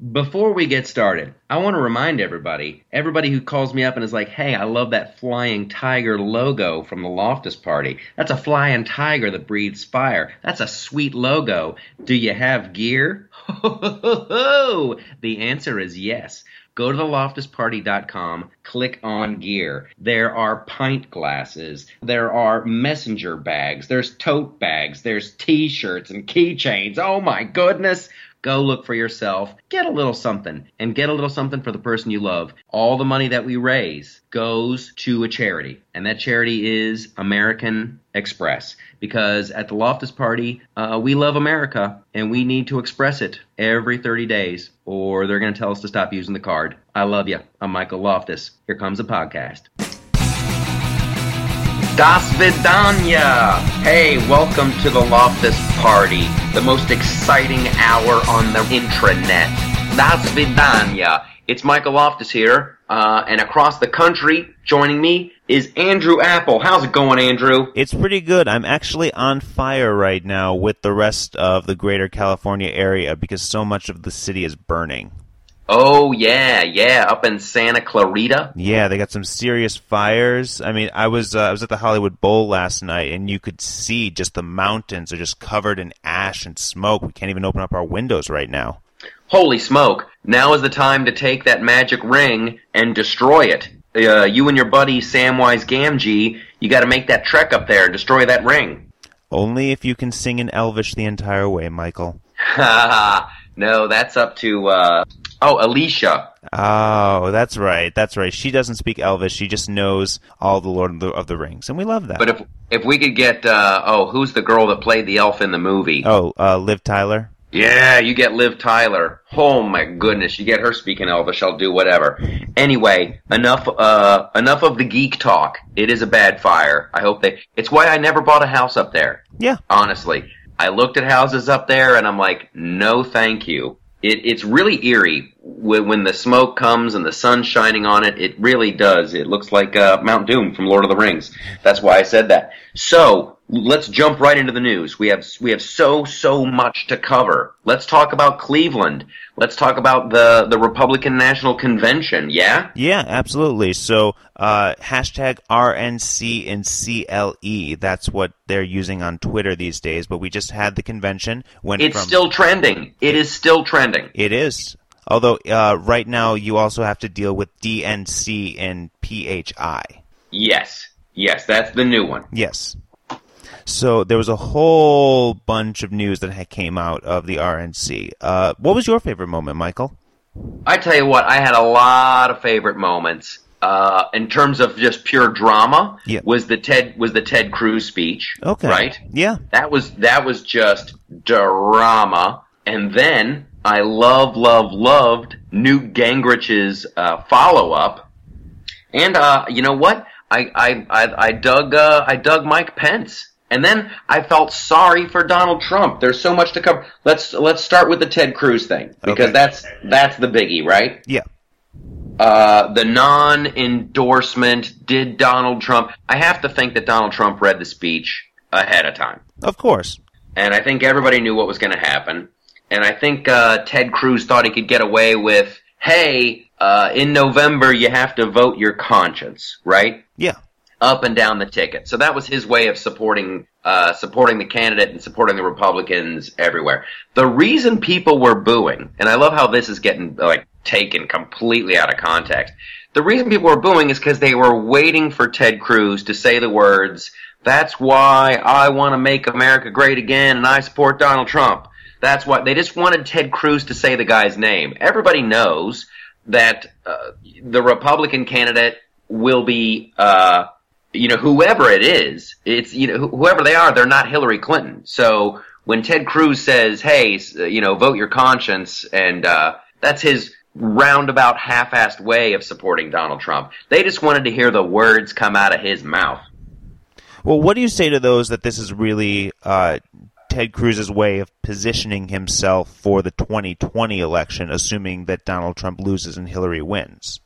Before we get started, I want to remind everybody, everybody who calls me up and is like, hey, I love that flying tiger logo from the Loftus party. That's a flying tiger that breathes fire. That's a sweet logo. Do you have gear? the answer is yes. Go to theloftusparty.com, click on gear. There are pint glasses, there are messenger bags, there's tote bags, there's t shirts and keychains. Oh my goodness! Go look for yourself, get a little something, and get a little something for the person you love. All the money that we raise goes to a charity, and that charity is American Express. Because at the Loftus Party, uh, we love America, and we need to express it every 30 days, or they're going to tell us to stop using the card. I love you. I'm Michael Loftus. Here comes a podcast. Das Vidanya! Hey, welcome to the Loftus Party, the most exciting hour on the intranet. Das Vidanya! It's Michael Loftus here, uh, and across the country, joining me is Andrew Apple. How's it going, Andrew? It's pretty good. I'm actually on fire right now with the rest of the greater California area because so much of the city is burning. Oh yeah, yeah, up in Santa Clarita. Yeah, they got some serious fires. I mean, I was uh, I was at the Hollywood Bowl last night, and you could see just the mountains are just covered in ash and smoke. We can't even open up our windows right now. Holy smoke! Now is the time to take that magic ring and destroy it. Uh, you and your buddy Samwise Gamgee, you got to make that trek up there and destroy that ring. Only if you can sing in Elvish the entire way, Michael. no, that's up to uh, Oh, Alicia. Oh, that's right. That's right. She doesn't speak Elvish. She just knows all the Lord of the, Rings, and we love that. But if if we could get uh, oh, who's the girl that played the elf in the movie? Oh, uh, Liv Tyler. Yeah, you get Liv Tyler. Oh my goodness, you get her speaking Elvish. I'll do whatever. Anyway, enough uh, enough of the geek talk. It is a bad fire. I hope they. It's why I never bought a house up there. Yeah. Honestly, I looked at houses up there, and I'm like, no, thank you it, it's really eerie when, when, the smoke comes and the sun's shining on it. It really does. It looks like uh, Mount Doom from Lord of the Rings. That's why I said that. So let's jump right into the news. We have we have so so much to cover. Let's talk about Cleveland. Let's talk about the the Republican National Convention. Yeah. Yeah, absolutely. So uh, hashtag RNC and CLE. That's what they're using on Twitter these days. But we just had the convention. Went it's from, still trending. It is still trending. It is. Although uh, right now you also have to deal with DNC and PHI. Yes. Yes, that's the new one. Yes. So there was a whole bunch of news that came out of the RNC. Uh, what was your favorite moment, Michael? I tell you what, I had a lot of favorite moments. Uh, in terms of just pure drama, yeah. was the Ted was the Ted Cruz speech. Okay, right? Yeah, that was that was just drama. And then I love, love, loved Newt Gingrich's uh, follow up. And uh, you know what? I I I, I dug uh, I dug Mike Pence, and then I felt sorry for Donald Trump. There's so much to cover. Let's let's start with the Ted Cruz thing because okay. that's that's the biggie, right? Yeah. Uh, the non-endorsement did Donald Trump. I have to think that Donald Trump read the speech ahead of time. Of course. And I think everybody knew what was going to happen. And I think uh, Ted Cruz thought he could get away with, "Hey, uh, in November, you have to vote your conscience, right? Yeah. Up and down the ticket. So that was his way of supporting uh, supporting the candidate and supporting the Republicans everywhere. The reason people were booing, and I love how this is getting like taken completely out of context. The reason people were booing is because they were waiting for Ted Cruz to say the words, "That's why I want to make America great again, and I support Donald Trump." That's why they just wanted Ted Cruz to say the guy's name. Everybody knows that uh, the Republican candidate will be, uh, you know, whoever it is, it's, you know, whoever they are, they're not Hillary Clinton. So when Ted Cruz says, hey, you know, vote your conscience, and uh, that's his roundabout half-assed way of supporting Donald Trump. They just wanted to hear the words come out of his mouth. Well, what do you say to those that this is really uh, Ted Cruz's way of positioning himself for the 2020 election, assuming that Donald Trump loses and Hillary wins.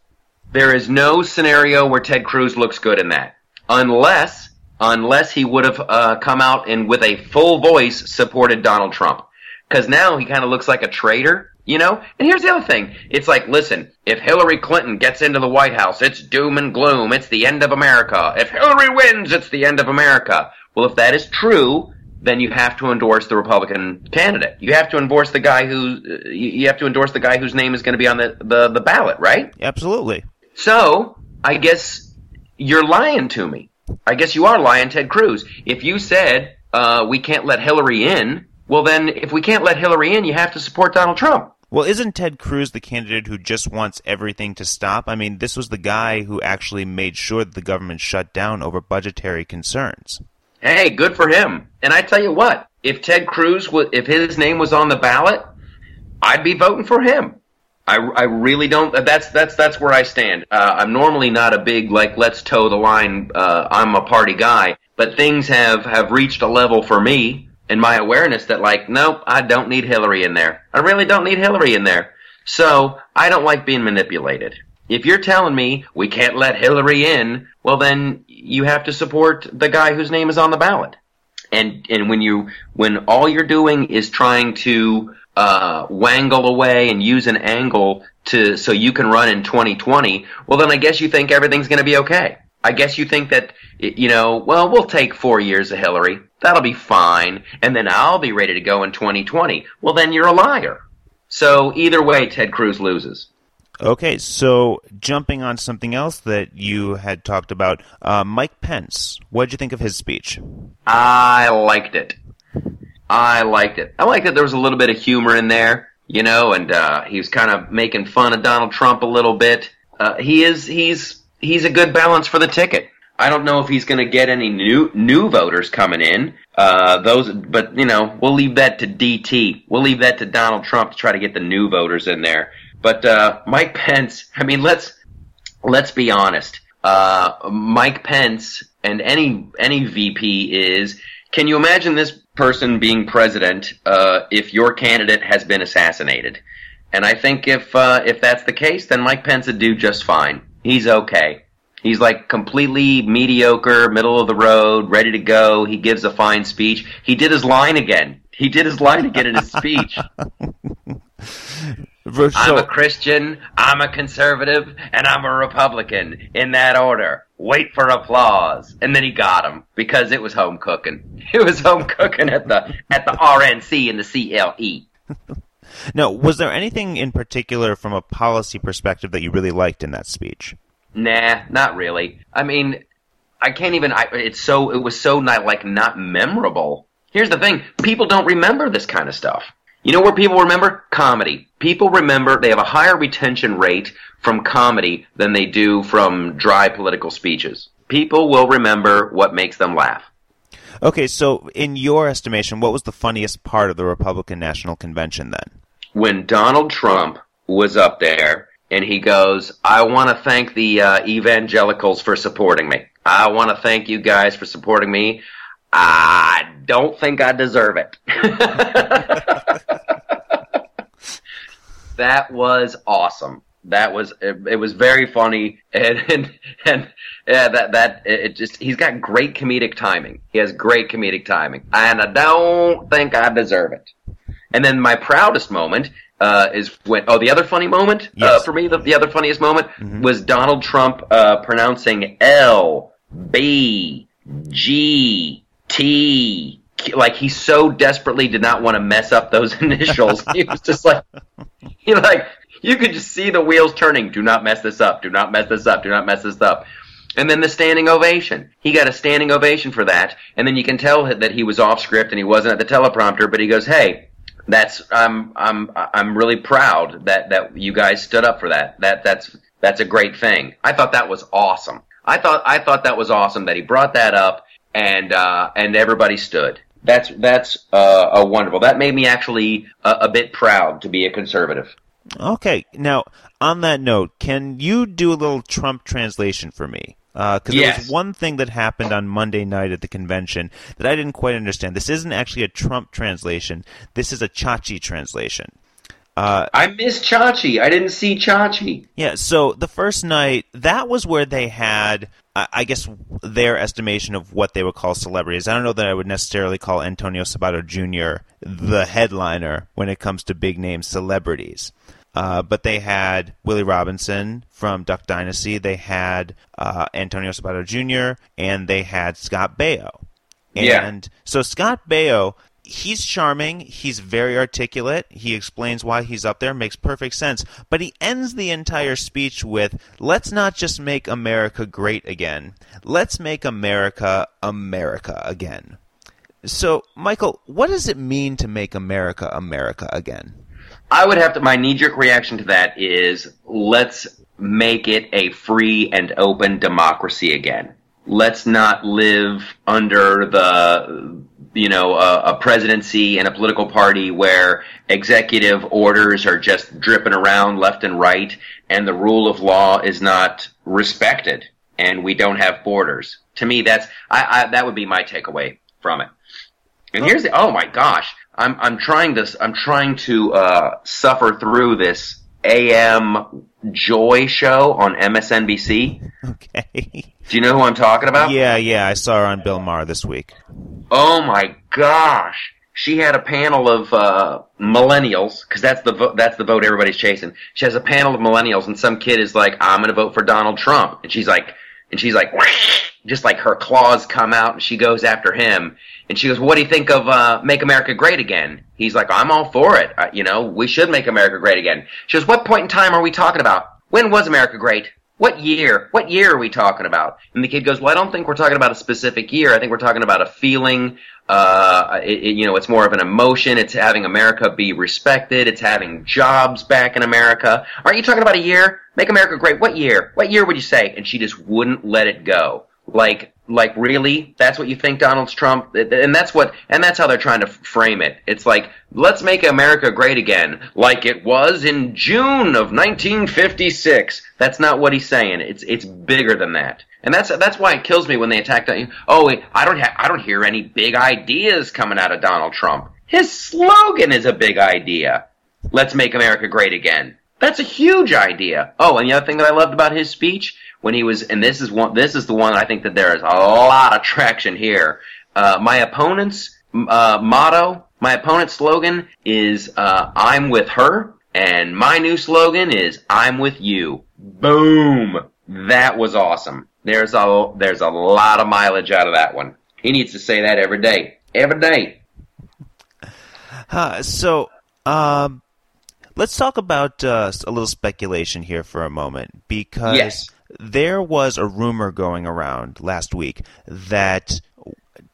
There is no scenario where Ted Cruz looks good in that, unless unless he would have uh, come out and with a full voice supported Donald Trump. Because now he kind of looks like a traitor You know? And here's the other thing. It's like, listen, if Hillary Clinton gets into the White House, it's doom and gloom. It's the end of America. If Hillary wins, it's the end of America. Well, if that is true, then you have to endorse the Republican candidate. You have to endorse the guy who you have to endorse the guy whose name is going to be on the, the, the ballot, right? Absolutely. So, I guess you're lying to me. I guess you are lying, Ted Cruz. If you said uh, we can't let Hillary in, well, then if we can't let Hillary in, you have to support Donald Trump. Well, isn't Ted Cruz the candidate who just wants everything to stop? I mean, this was the guy who actually made sure that the government shut down over budgetary concerns. Hey, good for him. And I tell you what, if Ted Cruz, if his name was on the ballot, I'd be voting for him. I, I really don't. That's that's that's where I stand. Uh, I'm normally not a big like let's toe the line. Uh, I'm a party guy, but things have have reached a level for me and my awareness that like, nope, I don't need Hillary in there. I really don't need Hillary in there. So I don't like being manipulated. If you're telling me we can't let Hillary in, well then you have to support the guy whose name is on the ballot. And and when you when all you're doing is trying to uh, wangle away and use an angle to so you can run in 2020, well then I guess you think everything's going to be okay. I guess you think that you know, well, we'll take four years of Hillary. That'll be fine, and then I'll be ready to go in 2020. Well, then you're a liar. So either way, Ted Cruz loses. Okay, so jumping on something else that you had talked about, uh, Mike Pence. What did you think of his speech? I liked it. I liked it. I liked that there was a little bit of humor in there, you know, and uh, he was kind of making fun of Donald Trump a little bit. Uh, he is he's he's a good balance for the ticket. I don't know if he's going to get any new new voters coming in. Uh, those, but you know, we'll leave that to DT. We'll leave that to Donald Trump to try to get the new voters in there. But uh, Mike Pence, I mean, let's let's be honest. Uh, Mike Pence and any any VP is. Can you imagine this person being president uh, if your candidate has been assassinated. And I think if uh, if that's the case, then Mike Pence would do just fine. He's okay. He's like completely mediocre, middle of the road, ready to go. He gives a fine speech. He did his line again. He did his line again in his speech. So, I'm a Christian, I'm a conservative, and I'm a Republican in that order. Wait for applause. And then he got him because it was home cooking. It was home cooking at the at the RNC and the CLE. now, was there anything in particular from a policy perspective that you really liked in that speech? Nah, not really. I mean, I can't even. I, it's so. It was so not like not memorable. Here's the thing: people don't remember this kind of stuff. You know where people remember? Comedy. People remember, they have a higher retention rate from comedy than they do from dry political speeches. People will remember what makes them laugh. Okay, so in your estimation, what was the funniest part of the Republican National Convention then? When Donald Trump was up there and he goes, I want to thank the uh, evangelicals for supporting me. I want to thank you guys for supporting me. I don't think I deserve it. that was awesome. That was it, it was very funny and and, and yeah, that that it just he's got great comedic timing. He has great comedic timing, and I don't think I deserve it. And then my proudest moment uh, is when oh the other funny moment uh, yes. uh, for me the, the other funniest moment mm-hmm. was Donald Trump uh, pronouncing L B G T like he so desperately did not want to mess up those initials. he was just like, know, like you could just see the wheels turning. Do not mess this up. Do not mess this up. Do not mess this up. And then the standing ovation. He got a standing ovation for that. And then you can tell that he was off script and he wasn't at the teleprompter. But he goes, "Hey, that's I'm I'm I'm really proud that that you guys stood up for that. That that's that's a great thing. I thought that was awesome. I thought I thought that was awesome that he brought that up and uh, and everybody stood. That's that's uh, a wonderful. That made me actually a, a bit proud to be a conservative. Okay, now on that note, can you do a little Trump translation for me? Because uh, yes. there was one thing that happened on Monday night at the convention that I didn't quite understand. This isn't actually a Trump translation. This is a Chachi translation. Uh, I missed Chachi. I didn't see Chachi. Yeah, so the first night, that was where they had I guess their estimation of what they would call celebrities. I don't know that I would necessarily call Antonio Sabato Jr. the headliner when it comes to big name celebrities. Uh, but they had Willie Robertson from Duck Dynasty. They had uh, Antonio Sabato Jr. and they had Scott Baio. And Yeah. so Scott Baio, he's charming. He's very articulate. He explains why he's up there. Makes perfect sense. But he ends the entire speech with, "Let's not just make America great again. Let's make America America again." So, Michael, what does it mean to make America America again? I would have to. My knee jerk reaction to that is let's make it a free and open democracy again. Let's not live under the, you know, a, a presidency and a political party where executive orders are just dripping around left and right and the rule of law is not respected and we don't have borders. To me, that's, I, I that would be my takeaway from it. And here's the oh my gosh, I'm I'm trying to I'm trying to uh, suffer through this AM Joy show on MSNBC. Okay. Do you know who I'm talking about? yeah, yeah, I saw her on Bill Maher this week. Oh my gosh. She had a panel of uh, millennials because that's the vo- that's the vote everybody's chasing. She has a panel of millennials, and some kid is like, "I'm going to vote for Donald Trump," and she's like, and she's like, just like her claws come out, and she goes after him, and she goes, "What do you think of uh, Make America Great Again?" He's like, "I'm all for it. Uh, you know, we should make America great again." She goes, "What point in time are we talking about? When was America great?" What year? What year are we talking about? And the kid goes, "Well, I don't think we're talking about a specific year. I think we're talking about a feeling. Uh, it, it- you know, it's more of an emotion. It's having America be respected. It's having jobs back in America. Aren't you talking about a year? Make America great. What year? What year would you say?" And she just wouldn't let it go. Like, like really? That's what you think Donald Trump? And that's what, and that's how they're trying to frame it. It's like, let's make America great again, like it was in June of 1956. That's not what he's saying. It's it's bigger than that. And that's that's why it kills me when they attack. Oh, I don't ha- I don't hear any big ideas coming out of Donald Trump. His slogan is a big idea. Let's make America great again. That's a huge idea. Oh, and the other thing that I loved about his speech when he was, and this is one, this is the one I think that there is a lot of traction here. Uh, my opponent's uh, motto, my opponent's slogan is uh, "I'm with her," and my new slogan is "I'm with you." Boom! That was awesome. There's a there's a lot of mileage out of that one. He needs to say that every day, every day. So, um, let's talk about uh, a little speculation here for a moment because Yes. There was a rumor going around last week that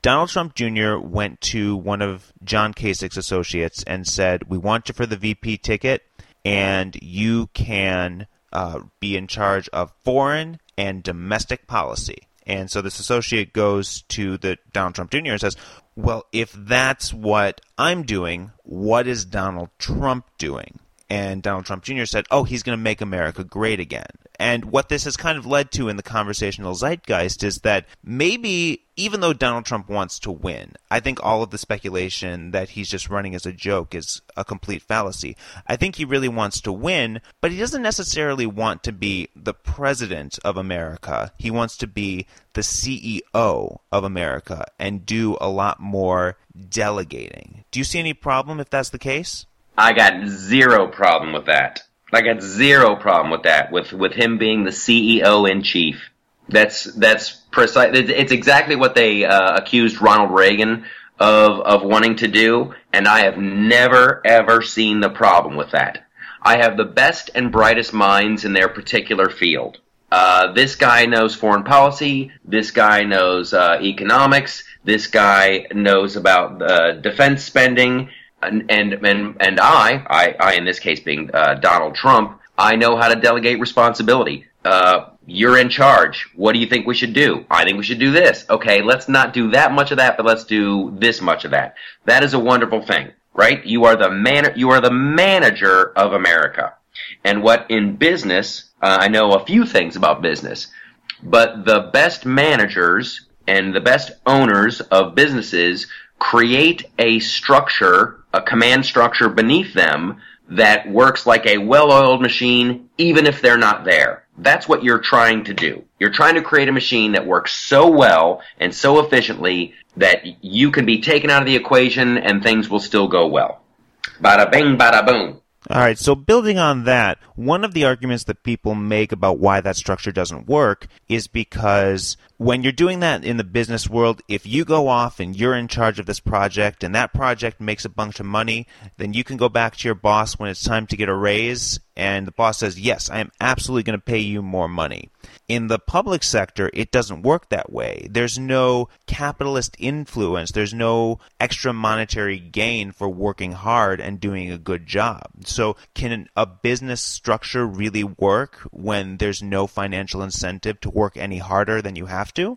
Donald Trump Jr. went to one of John Kasich's associates and said, "We want you for the VP ticket, and you can uh, be in charge of foreign and domestic policy." And so this associate goes to the Donald Trump Jr. and says, "Well, if that's what I'm doing, what is Donald Trump doing?" And Donald Trump Jr. said, "Oh, he's going to make America great again." And what this has kind of led to in the conversational zeitgeist is that maybe even though Donald Trump wants to win, I think all of the speculation that he's just running as a joke is a complete fallacy. I think he really wants to win, but he doesn't necessarily want to be the president of America. He wants to be the CEO of America and do a lot more delegating. Do you see any problem if that's the case? I got zero problem with that. I got zero problem with that. With with him being the CEO in chief. That's that's precise. It's, exactly what they uh, accused Ronald Reagan of of wanting to do, and I have never ever seen the problem with that. I have the best and brightest minds in their particular field. Uh, this guy knows foreign policy. This guy knows uh, economics. This guy knows about uh, defense spending. And and and, and I, I, I, in this case being uh, Donald Trump, I know how to delegate responsibility. Uh, you're in charge. What do you think we should do? I think we should do this. Okay, let's not do that much of that, but let's do this much of that. That is a wonderful thing, right? You are the man. You are the manager of America. And what in business, uh, I know a few things about business, but the best managers and the best owners of businesses create a structure, a command structure beneath them that works like a well-oiled machine, even if they're not there. that's what you're trying to do. You're trying to create a machine that works so well and so efficiently that you can be taken out of the equation and things will still go well. Bada bing, bada boom. All right, so building on that, one of the arguments that people make about why that structure doesn't work is because when you're doing that in the business world, if you go off and you're in charge of this project and that project makes a bunch of money, then you can go back to your boss when it's time to get a raise and the boss says, Yes, I am absolutely going to pay you more money. In the public sector, it doesn't work that way. There's no capitalist influence, there's no extra monetary gain for working hard and doing a good job. So, can a business structure really work when there's no financial incentive to work any harder than you have to?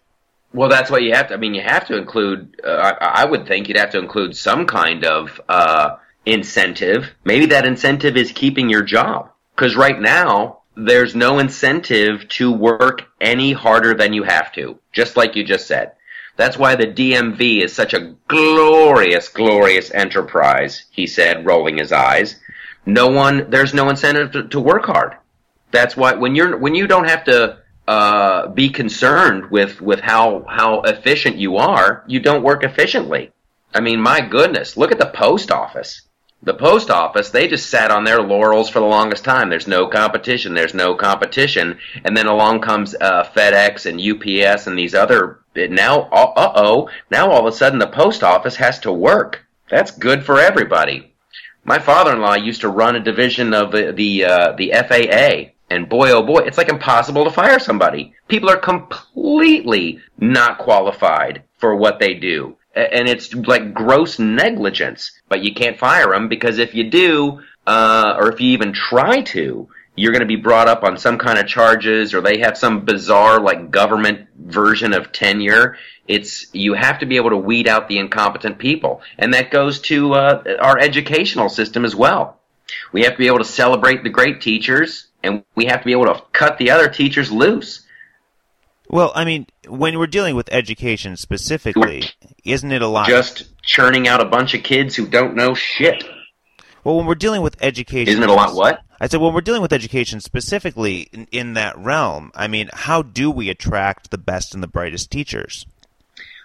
Well, that's what you have to. I mean, you have to include. Uh, I, I, would think you'd have to include some kind of uh, incentive. Maybe that incentive is keeping your job. Because right now, there's no incentive to work any harder than you have to, just like you just said. That's why the DMV is such a glorious, glorious enterprise, he said, rolling his eyes. No one, there's no incentive to, to work hard. That's why when you're, when you don't have to, uh, be concerned with, with how, how efficient you are, you don't work efficiently. I mean, my goodness, look at the post office the post office, they just sat on their laurels for the longest time. There's no competition. There's no competition. And then along comes uh, FedEx and UPS and these other. Now, uh oh, now all of a sudden the post office has to work. That's good for everybody. My father-in-law used to run a division of the the, uh, the FAA, and boy oh boy, it's like impossible to fire somebody. People are completely not qualified for what they do and it's like gross negligence. But you can't fire them because if you do, uh, or if you even try to, you're going to be brought up on some kind of charges, or they have some bizarre like government version of tenure. It's you have to be able to weed out the incompetent people, and that goes to uh, our educational system as well. We have to be able to celebrate the great teachers, and we have to be able to cut the other teachers loose. Well, I mean, when we're dealing with education specifically, isn't it a lot? Just churning out a bunch of kids who don't know shit. Well, when we're dealing with education, isn't it a lot? What I said, when we're dealing with education specifically in, in that realm, I mean, how do we attract the best and the brightest teachers?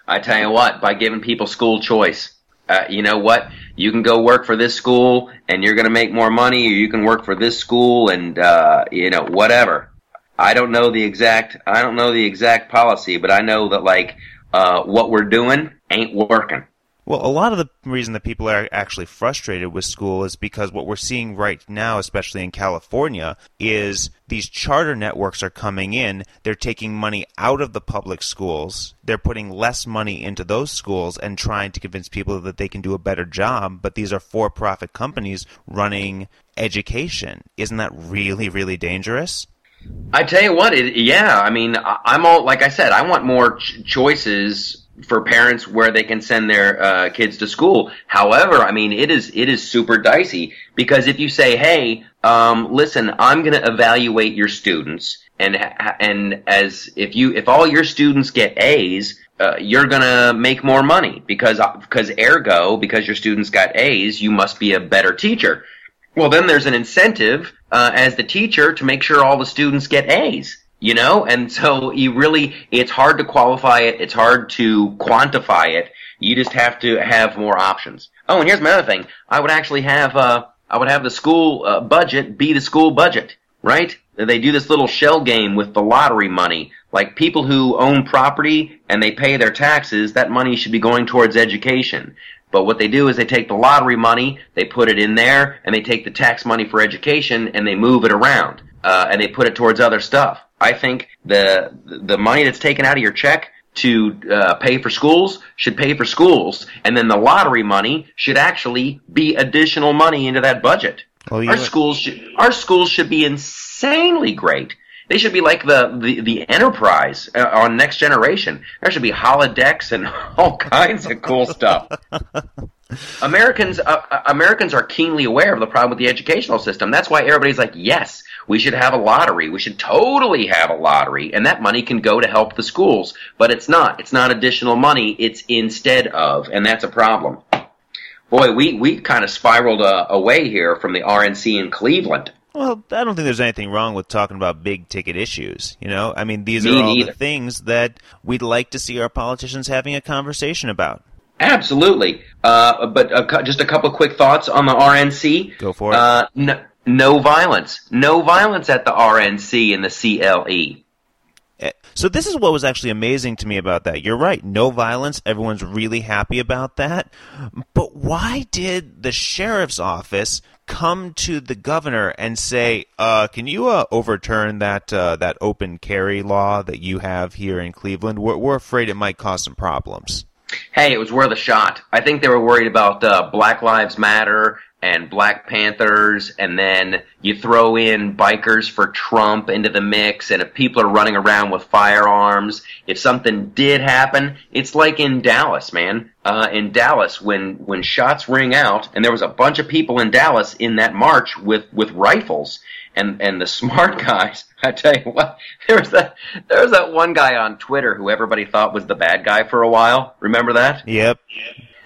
I tell you what, by giving people school choice. Uh, you know what? You can go work for this school and you're going to make more money, or you can work for this school and uh, you know whatever. I don't know the exact I don't know the exact policy, but I know that like uh, what we're doing ain't working. Well, a lot of the reason that people are actually frustrated with school is because what we're seeing right now, especially in California, is these charter networks are coming in. They're taking money out of the public schools. They're putting less money into those schools and trying to convince people that they can do a better job. But these are for profit companies running education. Isn't that really, really dangerous? I tell you what, it, yeah. I mean, I'm all like I said. I want more ch- choices for parents where they can send their uh, kids to school. However, I mean, it is it is super dicey because if you say, "Hey, um, listen, I'm going to evaluate your students," and and as if you if all your students get A's, uh, you're gonna make more money because because ergo because your students got A's, you must be a better teacher. Well, then there's an incentive uh, as the teacher to make sure all the students get A's. You know, and so you really, it's hard to qualify it. It's hard to quantify it. You just have to have more options. Oh, and here's my other thing. I would actually have, uh, I would have the school uh, budget be the school budget, right? They do this little shell game with the lottery money. Like people who own property and they pay their taxes, that money should be going towards education. But what they do is they take the lottery money, they put it in there, and they take the tax money for education and they move it around, uh, and they put it towards other stuff. I think the the money that's taken out of your check to uh, pay for schools should pay for schools, and then the lottery money should actually be additional money into that budget. Our schools should, our schools should be insanely great. They should be like the, the, the Enterprise uh, on Next Generation. There should be holodecks and all kinds of cool stuff. Americans uh, uh, Americans are keenly aware of the problem with the educational system. That's why everybody's like, yes, we should have a lottery. We should totally have a lottery, and that money can go to help the schools. But it's not. It's not additional money. It's instead of, and that's a problem. Boy, we we kind of spiraled uh, away here from the RNC in Cleveland. Well, I don't think there's anything wrong with talking about big ticket issues. You know, I mean, these Me are all neither. the things that we'd like to see our politicians having a conversation about. Absolutely. Uh, but a, just a couple quick thoughts on the RNC. Go for it. Uh, no, no violence. No violence at the RNC and the CLE. Eh, So this is what was actually amazing to me about that. You're right, no violence. Everyone's really happy about that. But why did the sheriff's office come to the governor and say, uh, "Can you uh, overturn that uh, that open carry law that you have here in Cleveland? We're, we're afraid it might cause some problems." Hey, it was worth a shot. I think they were worried about uh, Black Lives Matter and Black Panthers, and then you throw in bikers for Trump into the mix, and if people are running around with firearms, if something did happen, it's like in Dallas, man. Uh, in Dallas, when when shots ring out, and there was a bunch of people in Dallas in that march with with rifles, and and the smart guys. I tell you what, there was that there was that one guy on Twitter who everybody thought was the bad guy for a while. Remember that? Yep.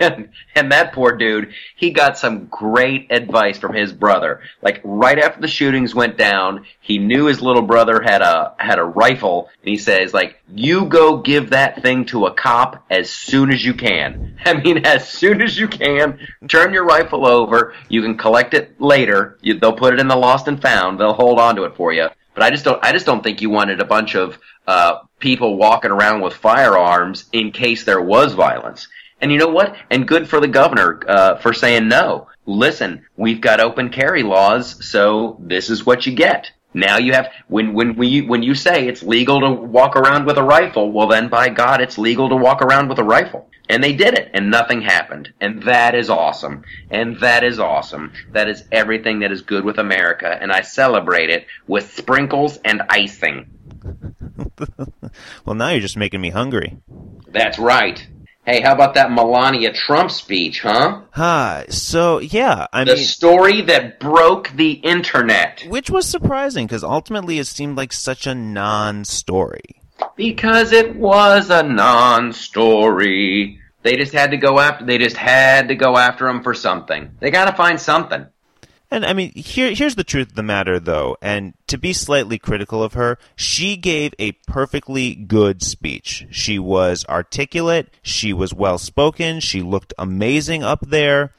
And, and that poor dude, he got some great advice from his brother. Like right after the shootings went down, he knew his little brother had a had a rifle, and he says like, "You go give that thing to a cop as soon as you can. I mean, as soon as you can. Turn your rifle over. You can collect it later. You, they'll put it in the lost and found. They'll hold on to it for you." But I just don't. I just don't think you wanted a bunch of uh, people walking around with firearms in case there was violence. And you know what? And good for the governor uh, for saying no. Listen, we've got open carry laws, so this is what you get. Now you have when when we when you say it's legal to walk around with a rifle, well then by God it's legal to walk around with a rifle. And they did it and nothing happened. And that is awesome. And that is awesome. That is everything that is good with America and I celebrate it with sprinkles and icing. Well, now you're just making me hungry. That's right. Hey, how about that Melania Trump speech, huh? Hi. So yeah, I The mean, story that broke the internet. which was surprising because ultimately it seemed like such a non-story. Because it was a non-story. They just had to go after. They just had to go after him for something. They got to find something. And I mean, here here's the truth of the matter, though. And to be slightly critical of her, she gave a perfectly good speech. She was articulate. She was well spoken. She looked amazing up there.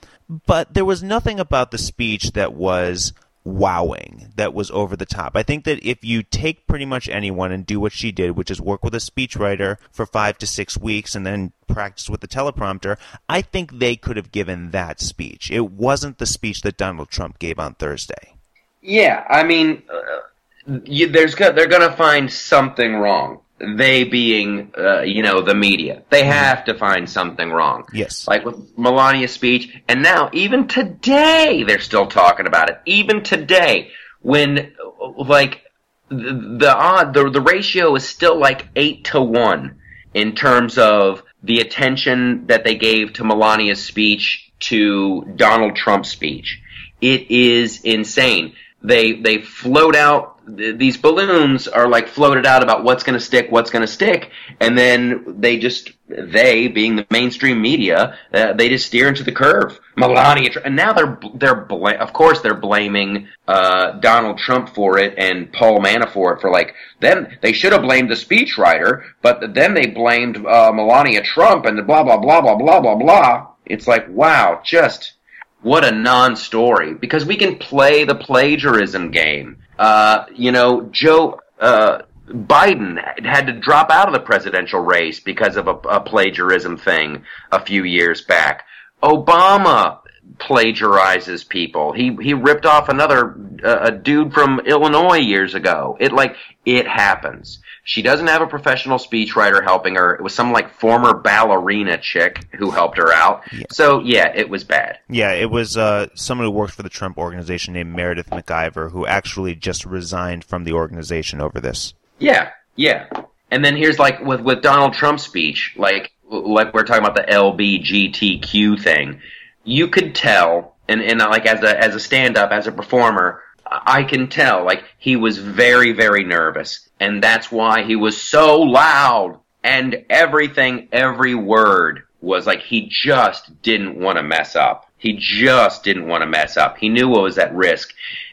But there was nothing about the speech that was wowing, that was over the top. I think that if you take pretty much anyone and do what she did, which is work with a speechwriter for five to six weeks and then practice with the teleprompter, I think they could have given that speech. It wasn't the speech that Donald Trump gave on Thursday. Yeah, I mean, uh, you, there's go- they're going to find something wrong. They being, uh, you know, the media. They have to find something wrong. Yes. Like with Melania's speech, and now even today they're still talking about it. Even today, when like the the odd the the ratio is still like eight to one in terms of the attention that they gave to Melania's speech to Donald Trump's speech. It is insane. They they float out th- these balloons are like floated out about what's going to stick, what's going to stick, and then they just they being the mainstream media, uh, they just steer into the curve. Melania, and now they're they're of course they're blaming uh, Donald Trump for it and Paul Manafort for like then they should have blamed the speechwriter, but then they blamed uh, Melania Trump and the blah blah blah blah blah blah blah. It's like wow, just what a non-story because we can play the plagiarism game. Uh, you know, Joe uh, Biden had to drop out of the presidential race because of a, a plagiarism thing a few years back. Obama plagiarizes people. He he ripped off another uh, a dude from Illinois years ago. It like it happens. She doesn't have a professional speechwriter helping her. It was some like former ballerina chick who helped her out. So yeah, it was bad. Yeah, it was uh, someone who worked for the Trump organization named Meredith McIver who actually just resigned from the organization over this. Yeah, yeah. And then here's like with with Donald Trump's speech, like like we're talking about the LBGTQ thing. You could tell, and and like as a as a stand up as a performer, I can tell like he was very very nervous, and that's why he was so loud and everything, every word was like he just didn't want to mess up. He just didn't want to mess up. He knew what was at risk,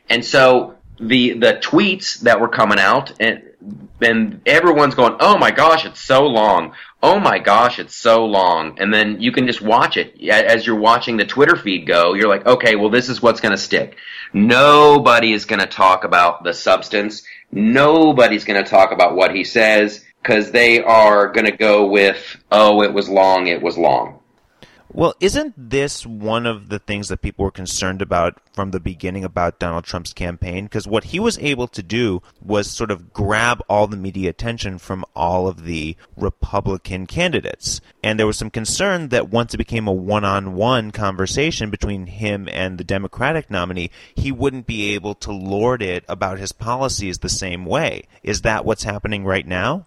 and so the the tweets that were coming out and and everyone's going, "Oh my gosh, it's so long. Oh my gosh, it's so long." And then you can just watch it as you're watching the Twitter feed go. You're like, "Okay, well this is what's going to stick." Nobody is going to talk about the substance. Nobody's going to talk about what he says because they are going to go with, "Oh, it was long. It was long." Well, isn't this one of the things that people were concerned about from the beginning about Donald Trump's campaign? Because what he was able to do was sort of grab all the media attention from all of the Republican candidates. And there was some concern that once it became a one on one conversation between him and the Democratic nominee, he wouldn't be able to lord it about his policies the same way. Is that what's happening right now?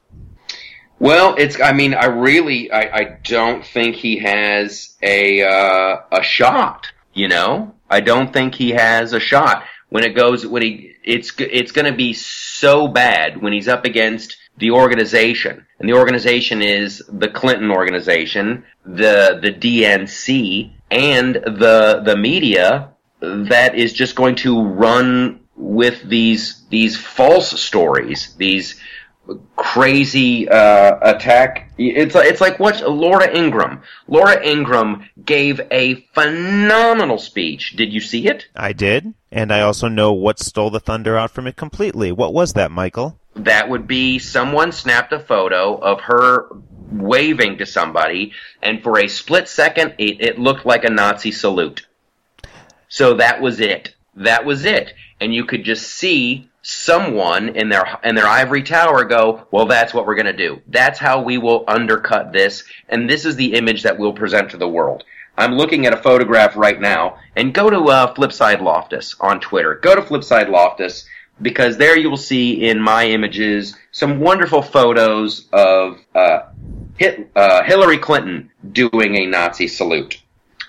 Well, it's. I mean, I really, I, I don't think he has a uh, a shot. You know, I don't think he has a shot when it goes when he. It's it's going to be so bad when he's up against the organization, and the organization is the Clinton organization, the the DNC, and the the media that is just going to run with these these false stories, these crazy uh, attack. It's it's like what Laura Ingraham. Laura Ingraham gave a phenomenal speech. Did you see it? I did, and I also know what stole the thunder out from it completely. What was that, Michael? That would be someone snapped a photo of her waving to somebody, and for a split second, it, it looked like a Nazi salute. So that was it. That was it, and you could just see someone in their in their ivory tower go, well, that's what we're going to do. That's how we will undercut this, and this is the image that we'll present to the world. I'm looking at a photograph right now, and go to uh, Flipside Loftus on Twitter. Go to Flipside Loftus because there you will see in my images some wonderful photos of uh, Hit, uh, Hillary Clinton doing a Nazi salute.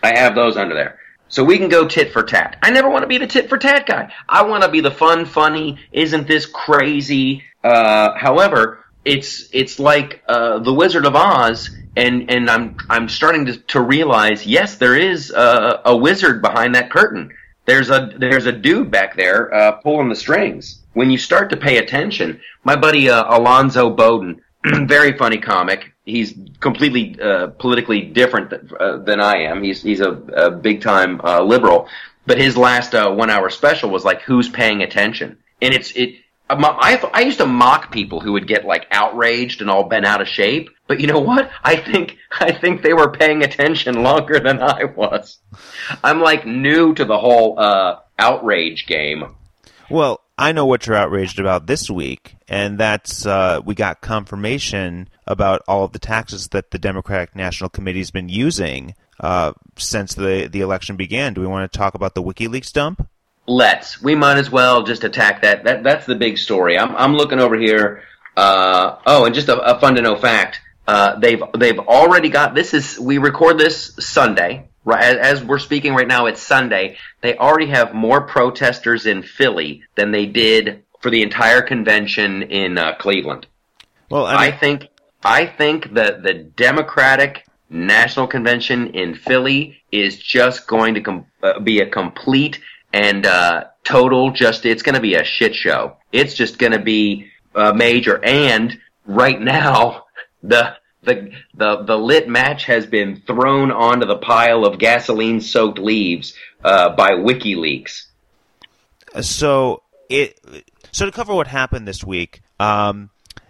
I have those under there. So we can go tit for tat. I never want to be the tit for tat guy. I want to be the fun, funny, isn't this crazy? Uh, however, it's it's like uh, the Wizard of Oz, and and I'm I'm starting to, to realize yes, there is a, a wizard behind that curtain. There's a there's a dude back there uh, pulling the strings. When you start to pay attention, my buddy uh, Alonzo Bodden, very funny comic. He's completely uh, politically different th- uh, than I am. He's he's a, a big time uh, liberal, but his last uh, one hour special was like, "Who's paying attention?" And it's it. I, I used to mock people who would get like outraged and all bent out of shape, but you know what? I think I think they were paying attention longer than I was. I'm like new to the whole uh, outrage game. Well, I know what you're outraged about this week, and that's uh, we got confirmation about all of the taxes that the Democratic National Committee's been using uh, since the the election began. Do we want to talk about the WikiLeaks dump? Let's. We might as well just attack that. That that's the big story. I'm I'm looking over here. Uh, oh, and just a, a, fun to know fact. Uh, they've they've already got this is we record this Sunday as we're speaking right now it's Sunday. They already have more protesters in Philly than they did for the entire convention in uh, Cleveland. Well I, mean, I, think I think that the Democratic National Convention in Philly is just going to com- uh, be a complete and uh, total just it's going to be a shit show. It's just going to be uh, major. And right now the the the the lit match has been thrown onto the pile of gasoline soaked leaves uh, by WikiLeaks. So it so to cover what happened this week, um,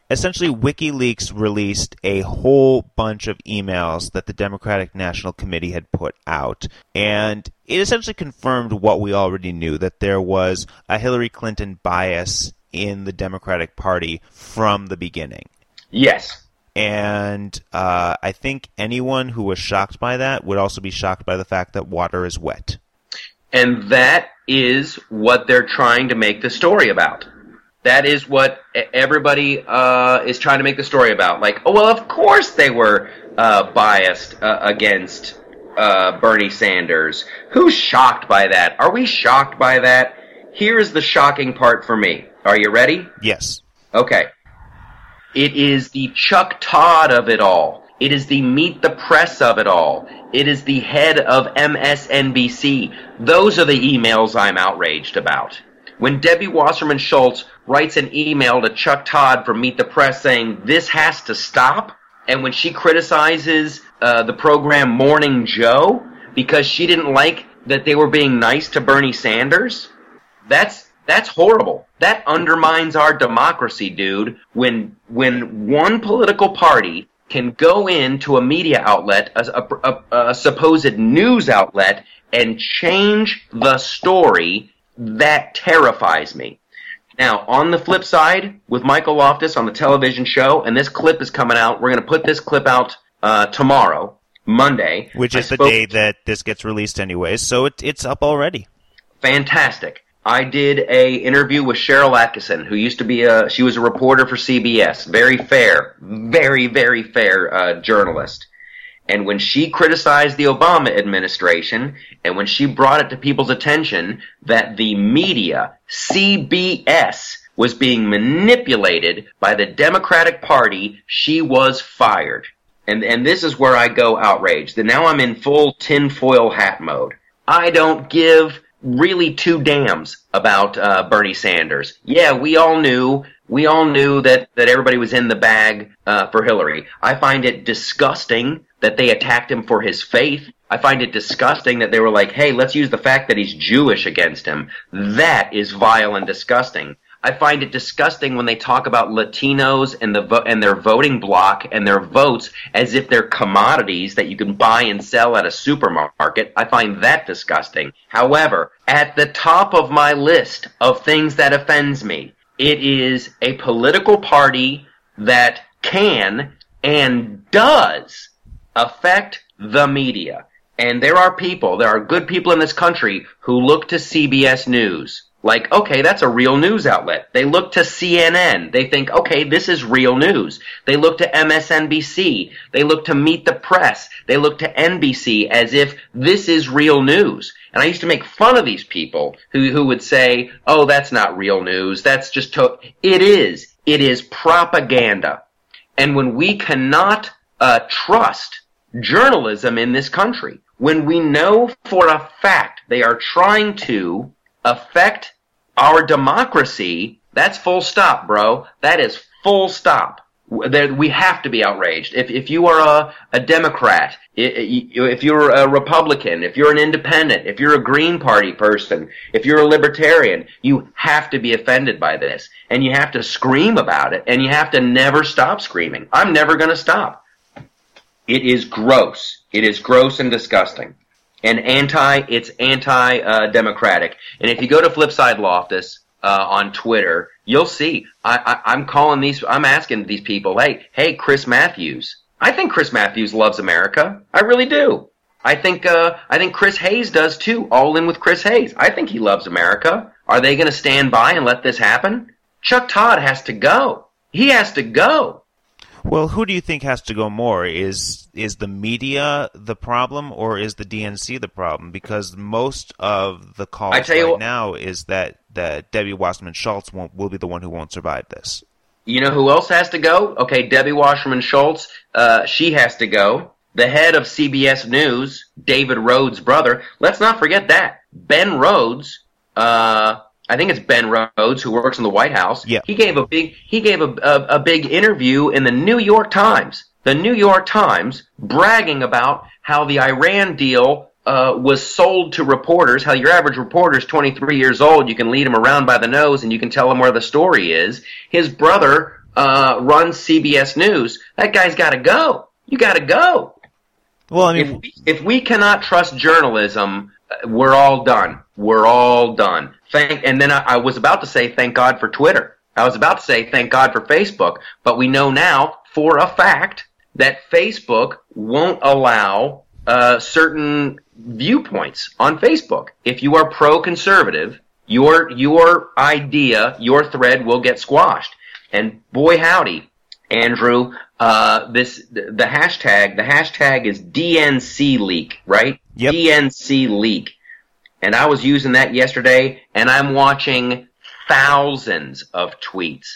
essentially WikiLeaks released a whole bunch of emails that the Democratic National Committee had put out, and it essentially confirmed what we already knew that there was a Hillary Clinton bias in the Democratic Party from the beginning. Yes and uh, I think anyone who was shocked by that would also be shocked by the fact that water is wet. And that is what they're trying to make the story about. That is what everybody uh, is trying to make the story about. Like, oh well, of course they were uh, biased uh, against uh, Bernie Sanders. Who's shocked by that? Are we shocked by that? Here is the shocking part for me. Are you ready? Yes. Okay. It is the Chuck Todd of it all. It is the Meet the Press of it all. It is the head of MSNBC. Those are the emails I'm outraged about. When Debbie Wasserman Schultz writes an email to Chuck Todd from Meet the Press saying this has to stop, and when she criticizes uh, the program Morning Joe because she didn't like that they were being nice to Bernie Sanders, that's that's horrible. That undermines our democracy, dude. When when one political party can go into a media outlet, a, a, a, supposed news outlet, and change the story, that terrifies me. Now, on the flip side, with Michael Loftus on the television show, and this clip is coming out, we're going to put this clip out uh, tomorrow, Monday. Which is I the day that this gets released anyway, so it, it's up already. Fantastic. I did a interview with Sharyl Attkisson, who used to be a she was a reporter for CBS, very fair, very very fair uh, journalist. And when she criticized the Obama administration, and when she brought it to people's attention that the media, CBS, was being manipulated by the Democratic Party, she was fired. And and this is where I go outraged. And now I'm in full tinfoil hat mode. I don't give really two damns about uh, Bernie Sanders. Yeah, we all knew we all knew that that everybody was in the bag uh, for Hillary. I find it disgusting that they attacked him for his faith. I find it disgusting that they were like, "Hey, let's use the fact that he's Jewish against him." That is vile and disgusting. I find it disgusting when they talk about Latinos and the vo- and their voting block and their votes as if they're commodities that you can buy and sell at a supermarket. I find that disgusting. However, at the top of my list of things that offends me, it is a political party that can and does affect the media. And there are people, there are good people in this country who look to CBS News like, okay, that's a real news outlet. They look to CNN. They think, okay, this is real news. They look to MSNBC. They look to Meet the Press. They look to NBC as if this is real news. And I used to make fun of these people who, who would say, oh, that's not real news. That's just, to-. it is. It is propaganda. And when we cannot uh, trust journalism in this country, when we know for a fact they are trying to affect our democracy, that's full stop, bro. That is full stop. We have to be outraged. If, if you are a, a Democrat, if you're a Republican, if you're an independent, if you're a Green Party person, if you're a libertarian, you have to be offended by this. And you have to scream about it, and you have to never stop screaming. I'm never going to stop. It is gross. It is gross and disgusting and anti it's anti uh, democratic. And if you go to Flipside Loftus uh, on Twitter, you'll see I, I, I'm calling these. I'm asking these people, hey, hey, Chris Matthews. I think Chris Matthews loves America. I really do. I think uh, I think Chris Hayes does too. All in with Chris Hayes. I think he loves America. Are they going to stand by and let this happen? Chuck Todd has to go. He has to go. Well, who do you think has to go more? Is is the media the problem, or is the DNC the problem? Because most of the calls right what, now is that that Debbie Wasserman Schultz won't, will be the one who won't survive this. You know who else has to go? Okay, Debbie Wasserman Schultz. Uh, she has to go. The head of CBS News, David Rhodes' brother. Let's not forget that Ben Rhodes. Uh, I think it's Ben Rhodes who works in the White House. Yeah. He gave a big he gave a, a, a big interview in the New York Times. The New York Times bragging about how the Iran deal uh, was sold to reporters. How your average reporter is 23 years old. You can lead him around by the nose and you can tell him where the story is. His brother uh, runs CBS News. That guy's got to go. You got to go. Well, I mean, if we, if we cannot trust journalism, we're all done. We're all done. Thank, and then I, I was about to say thank God for Twitter. I was about to say thank God for Facebook, but we know now for a fact that Facebook won't allow uh, certain viewpoints on Facebook. If you are pro-conservative, your your idea, your thread will get squashed. And boy howdy, Andrew, uh, this the hashtag the hashtag is DNC leak, right? Yep. DNC leak. And I was using that yesterday and I'm watching thousands of tweets.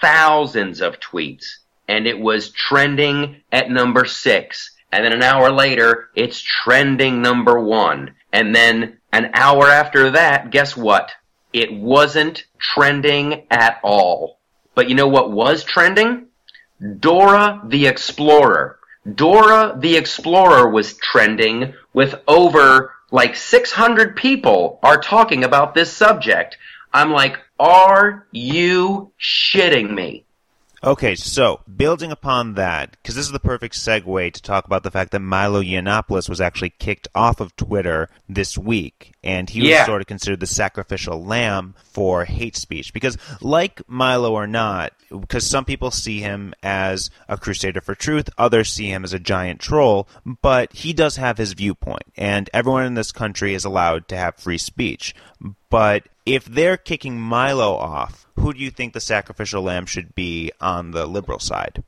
Thousands of tweets. And it was trending at number six. And then an hour later, it's trending number one. And then an hour after that, guess what? It wasn't trending at all. But you know what was trending? Dora the Explorer. Dora the Explorer was trending with over like 600 people are talking about this subject. I'm like, are you shitting me? Okay, so building upon that, because this is the perfect segue to talk about the fact that Milo Yiannopoulos was actually kicked off of Twitter this week, and he was sort of considered the sacrificial lamb for hate speech. Because, like Milo or not, because some people see him as a crusader for truth, others see him as a giant troll, but he does have his viewpoint, and everyone in this country is allowed to have free speech. But if they're kicking Milo off, who do you think the sacrificial lamb should be on the liberal side?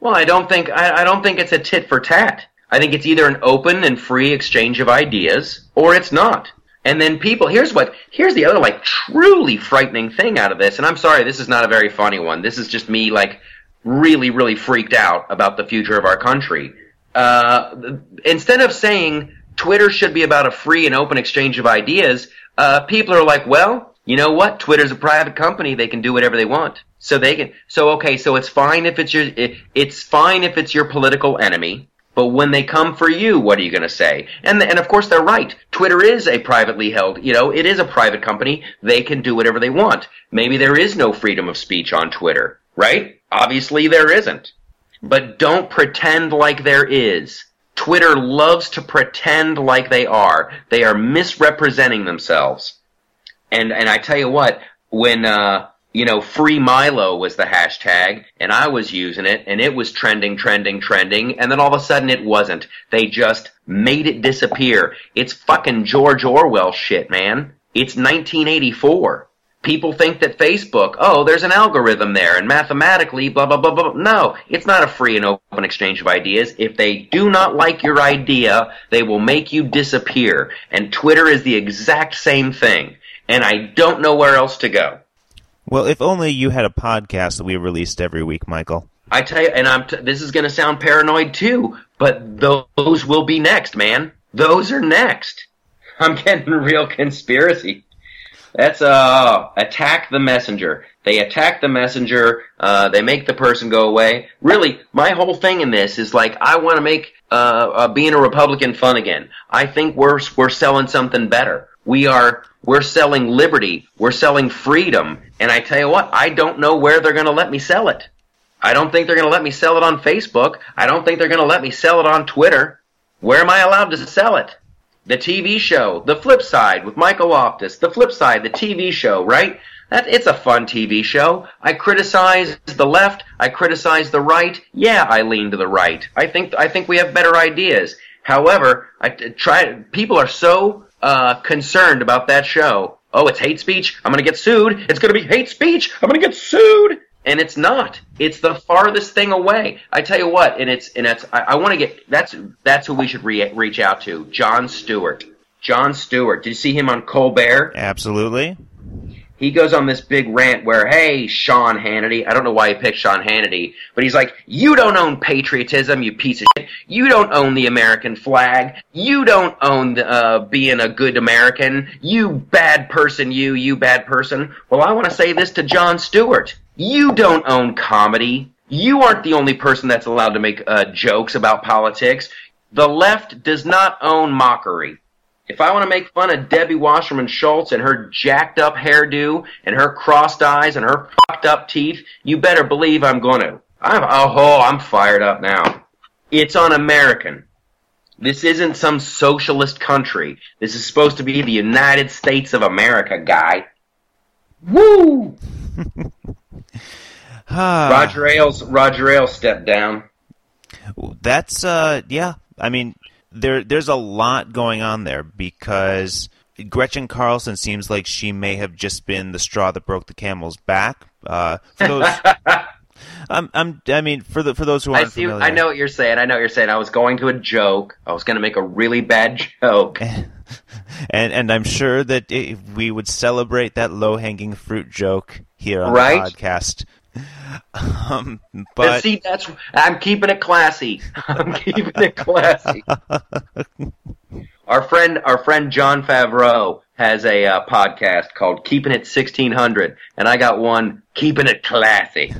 Well, I don't think I, I don't think it's a tit for tat. I think it's either an open and free exchange of ideas or it's not. And then people here's what here's the other like truly frightening thing out of this. And I'm sorry, this is not a very funny one. This is just me like really really freaked out about the future of our country. Uh, instead of saying Twitter should be about a free and open exchange of ideas, uh, people are like, well, you know what? Twitter's a private company; they can do whatever they want. So they can. So okay, so it's fine if it's your. It, it's fine if it's your political enemy. But when they come for you, what are you going to say? And and of course they're right. Twitter is a privately held. You know, it is a private company. They can do whatever they want. Maybe there is no freedom of speech on Twitter, right? Obviously there isn't. But don't pretend like there is. Twitter loves to pretend like they are. They are misrepresenting themselves. And and I tell you what, when uh you know, free Milo was the hashtag, and I was using it, and it was trending, trending, trending, and then all of a sudden it wasn't. They just made it disappear. It's fucking George Orwell shit, man. It's 1984. People think that Facebook, oh, there's an algorithm there, and mathematically, blah, blah, blah, blah. No, it's not a free and open exchange of ideas. If they do not like your idea, they will make you disappear. And Twitter is the exact same thing. And I don't know where else to go. Well, if only you had a podcast that we released every week, Michael. I tell you, and I'm. T- this is going to sound paranoid too, but those will be next, man. Those are next. I'm getting real conspiracy. That's uh, attack the messenger. They attack the messenger. Uh, they make the person go away. Really, my whole thing in this is like I want to make uh, uh, being a Republican fun again. I think we're we're selling something better. We are we're selling liberty. We're selling freedom. And I tell you what, I don't know where they're going to let me sell it. I don't think they're going to let me sell it on Facebook. I don't think they're going to let me sell it on Twitter. Where am I allowed to sell it? The TV show, The Flip Side with Michael Loftus. The Flip Side, the TV show, right? That it's a fun TV show. I criticize the left. I criticize the right. Yeah, I lean to the right. I think I think we have better ideas. However, I try. People are so uh, concerned about that show. Oh, it's hate speech. I'm to get sued. It's to be hate speech. I'm to get sued. And it's not. It's the farthest thing away. I tell you what, and it's and it's. I, I want to get. That's that's who we should re- reach out to. Jon Stewart. Jon Stewart. Did you see him on Colbert? Absolutely. He goes on this big rant where, hey, Sean Hannity. I don't know why he picked Sean Hannity, but he's like, you don't own patriotism, you piece of shit. You don't own the American flag. You don't own uh, being a good American. You bad person, you, you bad person. Well, I want to say this to Jon Stewart. You don't own comedy. You aren't the only person that's allowed to make uh, jokes about politics. The left does not own mockery. If I want to make fun of Debbie Wasserman Schultz and her jacked up hairdo and her crossed eyes and her fucked up teeth, you better believe I'm going to. I'm, oh, I'm fired up now. It's un-American. This isn't some socialist country. This is supposed to be the United States of America, guy. Woo! Roger Ailes, Roger Ailes stepped down. That's uh, yeah. I mean, there there's a lot going on there because Gretchen Carlson seems like she may have just been the straw that broke the camel's back. Uh, for those, I'm, I'm, I mean, for the for those who aren't I see. familiar, I know what you're saying. I know what you're saying. I was going to a joke. I was going to make a really bad joke. And and I'm sure that it, we would celebrate that low hanging fruit joke here on Right? the podcast. Um, But but see, that's I'm keeping it classy. I'm keeping it classy. our friend, our friend Jon Favreau, has a uh, podcast called Keeping It 1600, and I got one Keeping It Classy.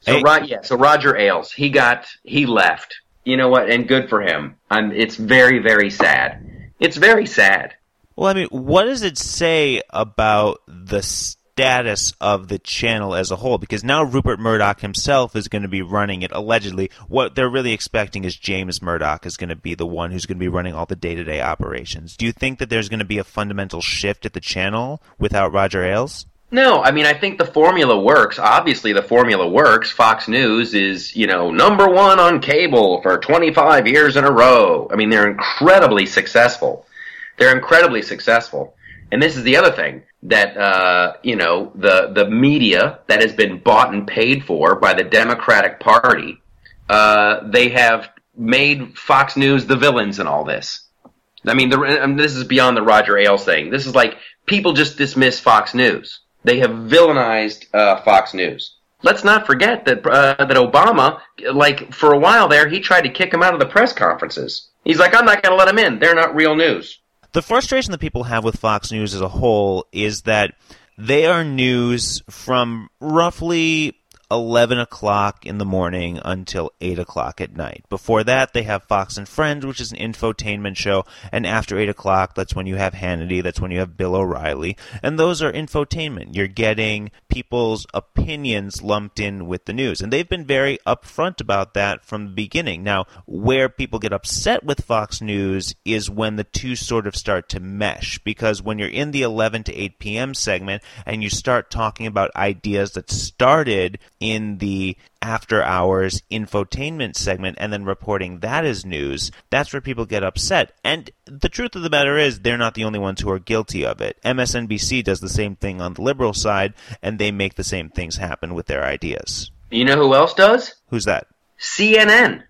so, Hey. right, yeah, so Roger Ailes, he got, he left. You know what? And good for him. I'm, it's very, very sad. It's very sad. Well, I mean, what does it say about the status of the channel as a whole? Because now Rupert Murdoch himself is going to be running it, allegedly. What they're really expecting is James Murdoch is going to be the one who's going to be running all the day to day operations. Do you think that there's going to be a fundamental shift at the channel without Roger Ailes? No, I mean, I think the formula works. Obviously, the formula works. Fox News is, you know, number one on cable for 25 years in a row. I mean, they're incredibly successful. They're incredibly successful. And this is the other thing that, uh, you know, the, the media that has been bought and paid for by the Democratic Party, uh, they have made Fox News the villains in all this. I mean, the, I mean, this is beyond the Roger Ailes thing. This is like people just dismiss Fox News. They have villainized uh, Fox News. Let's not forget that uh, that Obama, like for a while there, he tried to kick him out of the press conferences. He's like, I'm not going to let them in. They're not real news. The frustration that people have with Fox News as a whole is that they are news from roughly 11 o'clock in the morning until 8 o'clock at night. Before that, they have Fox and Friends, which is an infotainment show, and after 8 o'clock, that's when you have Hannity, that's when you have Bill O'Reilly, and those are infotainment. You're getting people's opinions lumped in with the news, and they've been very upfront about that from the beginning. Now, where people get upset with Fox News is when the two sort of start to mesh, because when you're in the 11 to 8 p.m. segment and you start talking about ideas that started in the after hours infotainment segment and then reporting that as news, that's where people get upset. And the truth of the matter is, they're not the only ones who are guilty of it. MSNBC does the same thing on the liberal side, and they make the same things happen with their ideas. You know who else does? Who's that? CNN.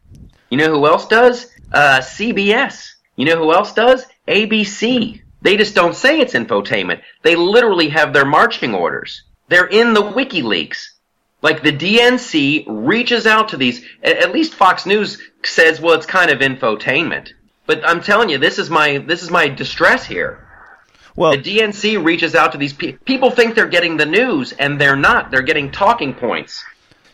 You know who else does? Uh, CBS. You know who else does? ABC. They just don't say it's infotainment. They literally have their marching orders. They're in the WikiLeaks. Like the DNC reaches out to these. At, least Fox News says, "Well, it's kind of infotainment." But I'm telling you, this is my this is my distress here. Well, The DNC reaches out to these people. People think they're getting the news, and they're not. They're getting talking points.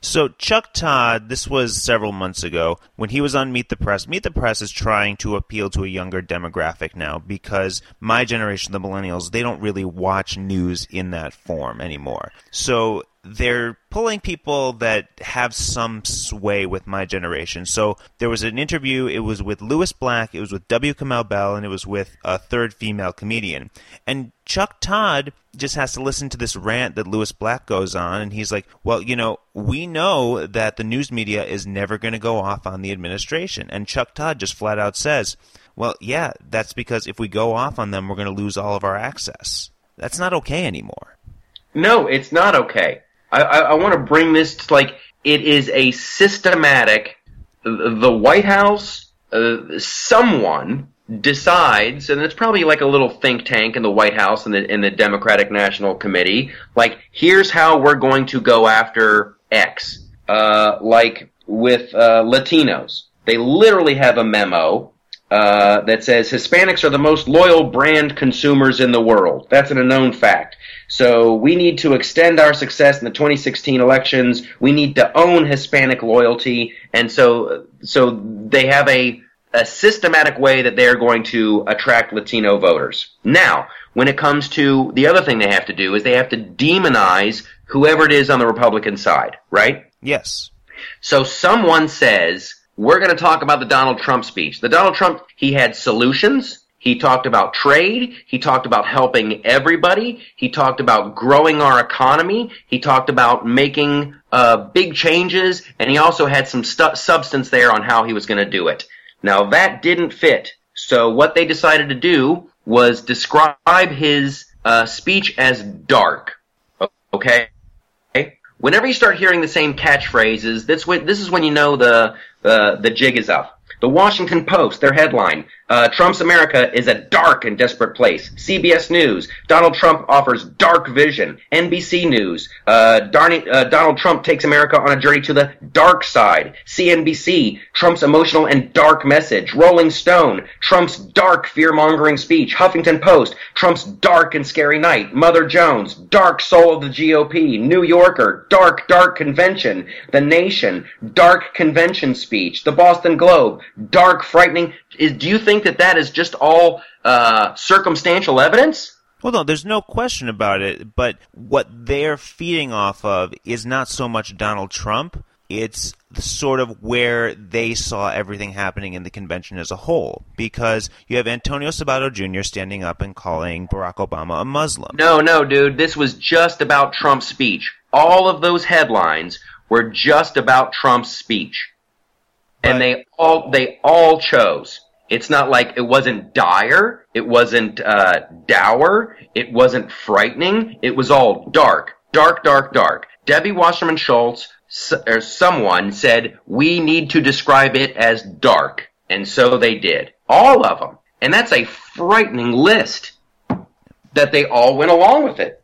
So Chuck Todd, this was several months ago when he was on Meet the Press. Meet the Press is trying to appeal to a younger demographic now because my generation, the millennials, they don't really watch news in that form anymore. So they're pulling people that have some sway with my generation. So there was an interview, it was with Lewis Black, it was with W. Kamau Bell, and it was with a third female comedian. And Chuck Todd just has to listen to this rant that Lewis Black goes on, and he's like, Well, you know, we know that the news media is never going to go off on the administration. And Chuck Todd just flat out says, Well, yeah, that's because if we go off on them, we're going to lose all of our access. That's not okay anymore. No, it's not okay. I, I, I want to bring this to like it is a systematic. The White House, uh, someone decides, and it's probably like a little think tank in the White House and the in the Democratic National Committee. Like, here's how we're going to go after X. Uh, like with uh, Latinos, they literally have a memo uh, that says Hispanics are the most loyal brand consumers in the world. That's an unknown fact. So we need to extend our success in the 2016 elections. We need to own Hispanic loyalty, and so so they have a a systematic way that they are going to attract Latino voters. Now, when it comes to the other thing they have to do is they have to demonize whoever it is on the Republican side, right? Yes. So someone says, we're going to talk about the Donald Trump speech. The Donald Trump, he had solutions. He talked about trade. He talked about helping everybody. He talked about growing our economy. He talked about making uh, big changes. And he also had some stu- substance there on how he was going to do it. Now that didn't fit. So what they decided to do was describe his uh, speech as dark. Okay? Whenever you start hearing the same catchphrases, this this is when you know the the the jig is up. The Washington Post, their headline: Uh, Trump's America is a dark and desperate place. CBS News. Donald Trump offers dark vision. NBC News. Uh, uh, Donald Trump takes America on a journey to the dark side. CNBC. Trump's emotional and dark message. Rolling Stone. Trump's dark fear-mongering speech. Huffington Post. Trump's dark and scary night. Mother Jones. Dark soul of the GOP. New Yorker. Dark, dark convention. The Nation. Dark convention speech. The Boston Globe. Dark, frightening. Is, do you think that that is just all uh, circumstantial evidence? Well, no, there's no question about it. But what they're feeding off of is not so much Donald Trump. It's sort of where they saw everything happening in the convention as a whole. Because you have Antonio Sabato Jr. standing up and calling Barack Obama a Muslim. No, no, dude. This was just about Trump's speech. All of those headlines were just about Trump's speech. But- and they all they all chose. It's not like it wasn't dire, it wasn't uh, dour, it wasn't frightening. It was all dark, dark, dark, dark. Debbie Wasserman Schultz or someone said we need to describe it as dark, and so they did. All of them, and that's a frightening list. That they all went along with it.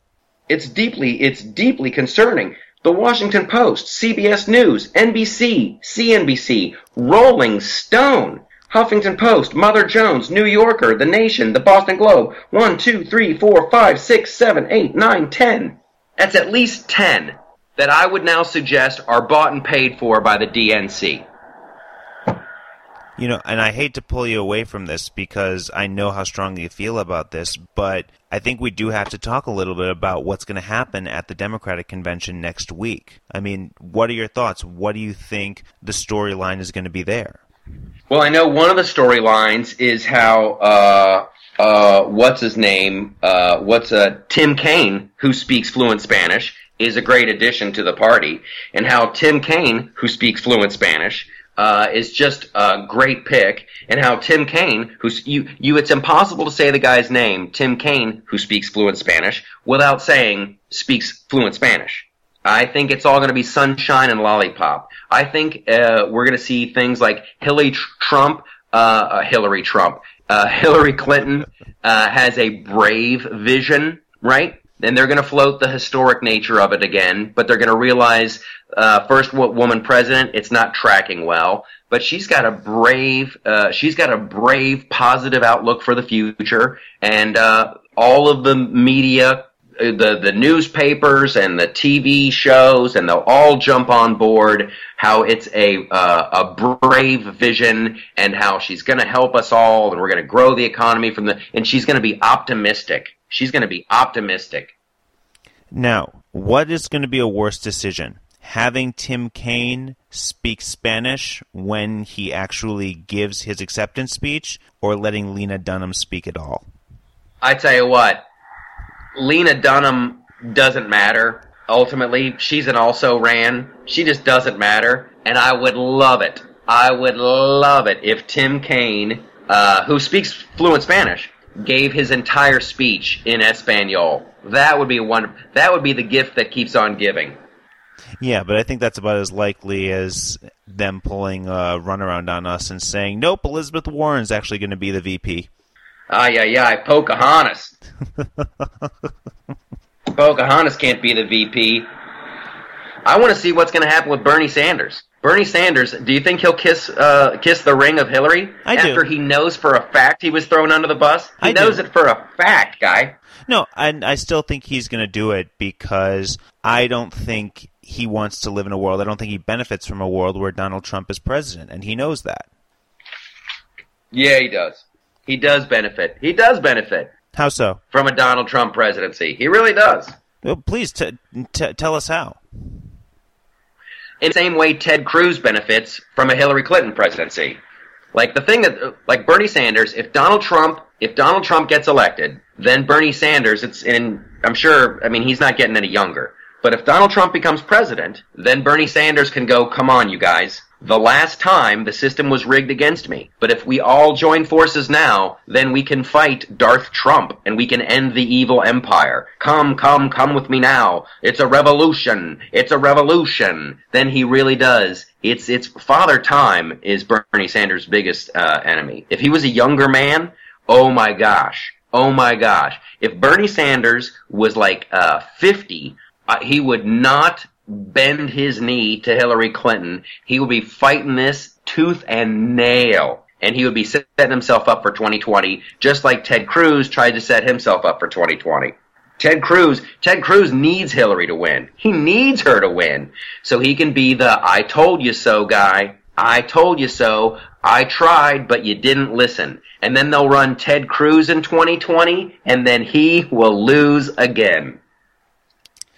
It's deeply, it's deeply concerning. The Washington Post, CBS News, NBC, CNBC, Rolling Stone, Huffington Post, Mother Jones, New Yorker, The Nation, The Boston Globe. One, two, three, four, five, six, seven, eight, nine, ten. That's at least ten that I would now suggest are bought and paid for by the DNC. You know, and I hate to pull you away from this because I know how strongly you feel about this, but I think we do have to talk a little bit about what's going to happen at the Democratic convention next week. I mean, what are your thoughts? What do you think the storyline is going to be there? Well, I know one of the storylines is how uh, uh, what's his name? Uh, what's uh, Tim Kaine, who speaks fluent Spanish, is a great addition to the party, and how Tim Kaine, who speaks fluent Spanish, uh, is just a great pick, and how Tim Kaine, who's you, you, it's impossible to say the guy's name, Tim Kaine, who speaks fluent Spanish, without saying speaks fluent Spanish. I think it's all going to be sunshine and lollipop. I think uh, we're going to see things like Hillary Trump, uh, uh, Hillary Trump, uh, Hillary Clinton uh, has a brave vision, right? And they're going to float the historic nature of it again, but they're going to realize uh, first wo- woman president, it's not tracking well. But she's got a brave, uh, she's got a brave, positive outlook for the future, and uh, all of the media the the newspapers and the TV shows, and they'll all jump on board. How it's a uh, a brave vision, and how she's going to help us all, and we're going to grow the economy from the. And she's going to be optimistic. She's going to be optimistic. Now, what is going to be a worse decision? Having Tim Kaine speak Spanish when he actually gives his acceptance speech, or letting Lena Dunham speak at all? I tell you what, Lena Dunham doesn't matter. Ultimately, she's an also ran. She just doesn't matter, and I would love it. I would love it if Tim Kaine, uh, who speaks fluent Spanish, gave his entire speech in Espanol. That would be one. That would be the gift that keeps on giving. Yeah, but I think that's about as likely as them pulling a runaround on us and saying, "Nope, Elizabeth Warren's actually going to be the VP." Ay, ay, ay, Pocahontas. Pocahontas can't be the VP. I want to see what's going to happen with Bernie Sanders. Bernie Sanders, do you think he'll kiss uh, kiss the ring of Hillary I do. after he knows for a fact he was thrown under the bus? He I do. knows it for a fact, guy. No, and I still think he's going to do it because I don't think he wants to live in a world. I don't think he benefits from a world where Donald Trump is president, and he knows that. Yeah, he does. He does benefit. He does benefit How so? from a Donald Trump presidency. He really does. Well, please t- t- tell us how. in the same way Ted Cruz benefits from a Hillary Clinton presidency. Like the thing that, like Bernie Sanders, if Donald Trump, if Donald Trump gets elected, then Bernie Sanders, it's in, I'm sure, I mean, he's not getting any younger. But if Donald Trump becomes president, then Bernie Sanders can go, come on, you guys. The last time the system was rigged against me. But if we all join forces now, then we can fight Darth Trump and we can end the evil empire. Come, come, come with me now. It's a revolution. It's a revolution. Then he really does. It's, it's Father Time is Bernie Sanders' biggest uh, enemy. If he was a younger man, oh my gosh. Oh my gosh. If Bernie Sanders was like uh, 50, uh, he would not bend his knee to Hillary Clinton. He would be fighting this tooth and nail. And he would be setting himself up for 2020, just like Ted Cruz tried to set himself up for 2020. Ted Cruz, Ted Cruz needs Hillary to win. He needs her to win. So he can be the I told you so guy. I told you so. I tried, but you didn't listen. And then they'll run Ted Cruz in 2020, and then he will lose again.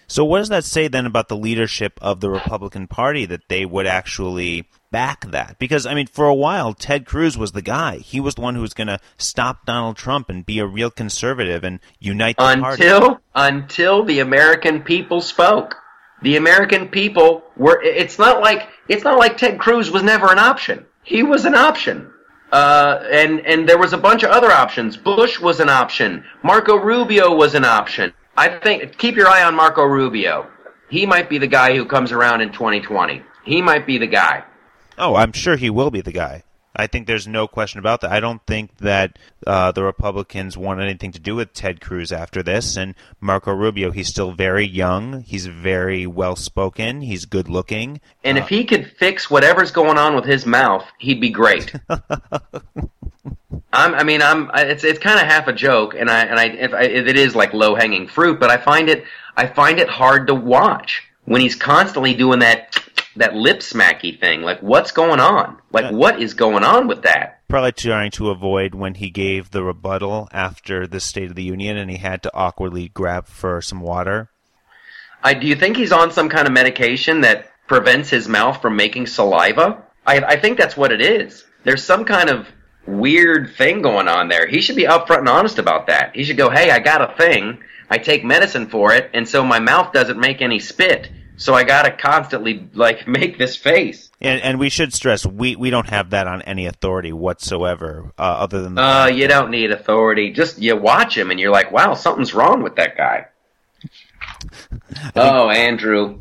So, what does that say then about the leadership of the Republican Party that they would actually back that? Because, I mean, for a while, Ted Cruz was the guy. He was the one who was going to stop Donald Trump and be a real conservative and unite the until, party. Until the American people spoke. The American people were, it's not like, it's not like Ted Cruz was never an option. He was an option. Uh, and, and there was a bunch of other options. Bush was an option. Marco Rubio was an option. I think keep your eye on Marco Rubio. He might be the guy who comes around in 2020. He might be the guy. Oh, I'm sure he will be the guy. I think there's no question about that. I don't think that uh, the Republicans want anything to do with Ted Cruz after this. And Marco Rubio, he's still very young. He's very well spoken. He's good looking. And uh, if he could fix whatever's going on with his mouth, he'd be great. I'm, I mean, I'm. It's it's kind of half a joke, and I and I if, I if it is like low hanging fruit, but I find it I find it hard to watch when he's constantly doing that that lip smacky thing. Like, what's going on? Like, what is going on with that? Probably trying to avoid when he gave the rebuttal after the State of the Union, and he had to awkwardly grab for some water. I do you think he's on some kind of medication that prevents his mouth from making saliva? I I think that's what it is. There's some kind of weird thing going on there. He should be upfront and honest about that. He should go, "Hey, I got a thing. I take medicine for it, and so my mouth doesn't make any spit. So I got to constantly like make this face." And, and we should stress we, we don't have that on any authority whatsoever, uh, other than. The uh, you don't need authority. Just you watch him, and you're like, "Wow, something's wrong with that guy." oh, Andrew,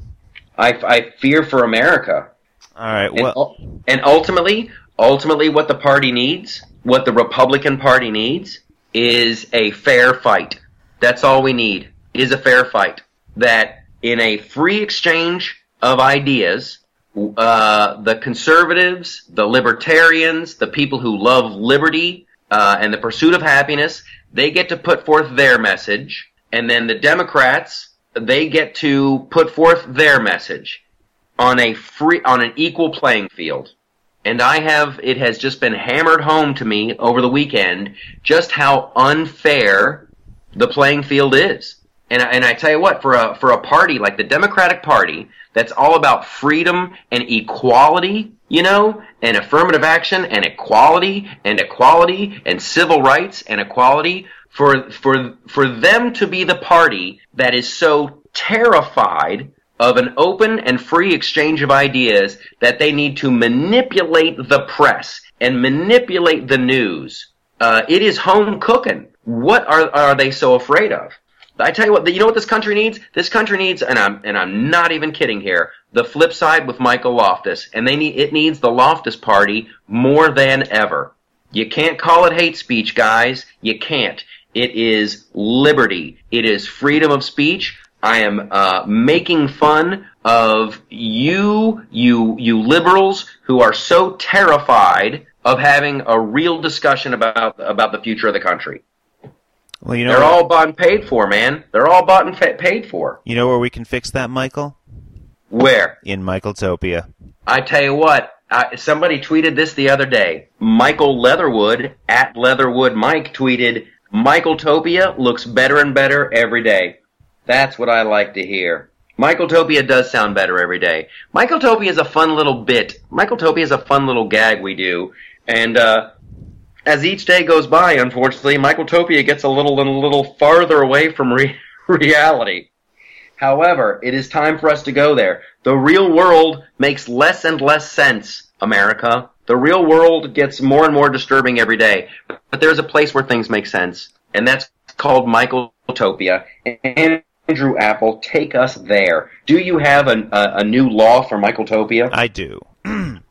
I, I fear for America. All right. Well, and, and ultimately, ultimately what the party needs, what the Republican Party needs, is a fair fight. That's all we need, is a fair fight. That in a free exchange of ideas, uh, the conservatives, the libertarians, the people who love liberty uh, and the pursuit of happiness, they get to put forth their message, and then the Democrats, they get to put forth their message on a free, on an equal playing field and I have it has just been hammered home to me over the weekend just how unfair the playing field is. And and I tell you what, for a for a party like the Democratic Party that's all about freedom and equality, you know, and affirmative action and equality and equality and civil rights and equality for for for them to be the party that is so terrified of an open and free exchange of ideas that they need to manipulate the press and manipulate the news. Uh, it is home cooking. What are are they so afraid of? I tell you what, you know what this country needs? This country needs, and I'm and I'm not even kidding here. The flip side with Michael Loftus, and they need it needs the Loftus Party more than ever. You can't call it hate speech, guys. You can't. It is liberty. It is freedom of speech. I am uh, making fun of you, you, you liberals who are so terrified of having a real discussion about about the future of the country. Well, you know, they're all bought and paid for, man. They're all bought and paid for. You know where we can fix that, Michael? Where? In Michaeltopia. I tell you what. I, somebody tweeted this the other day. Michael Leatherwood at Leatherwood Mike tweeted, "Michaeltopia looks better and better every day." That's what I like to hear. Michaeltopia does sound better every day. Michaeltopia is a fun little bit. Michaeltopia is a fun little gag we do. And, uh, as each day goes by, unfortunately, Michaeltopia gets a little and a little farther away from re- reality. However, it is time for us to go there. The real world makes less and less sense, America. The real world gets more and more disturbing every day. But there's a place where things make sense, and that's called Michaeltopia. Andrew Apple, take us there. Do you have a, a, a new law for Michaeltopia? I do. In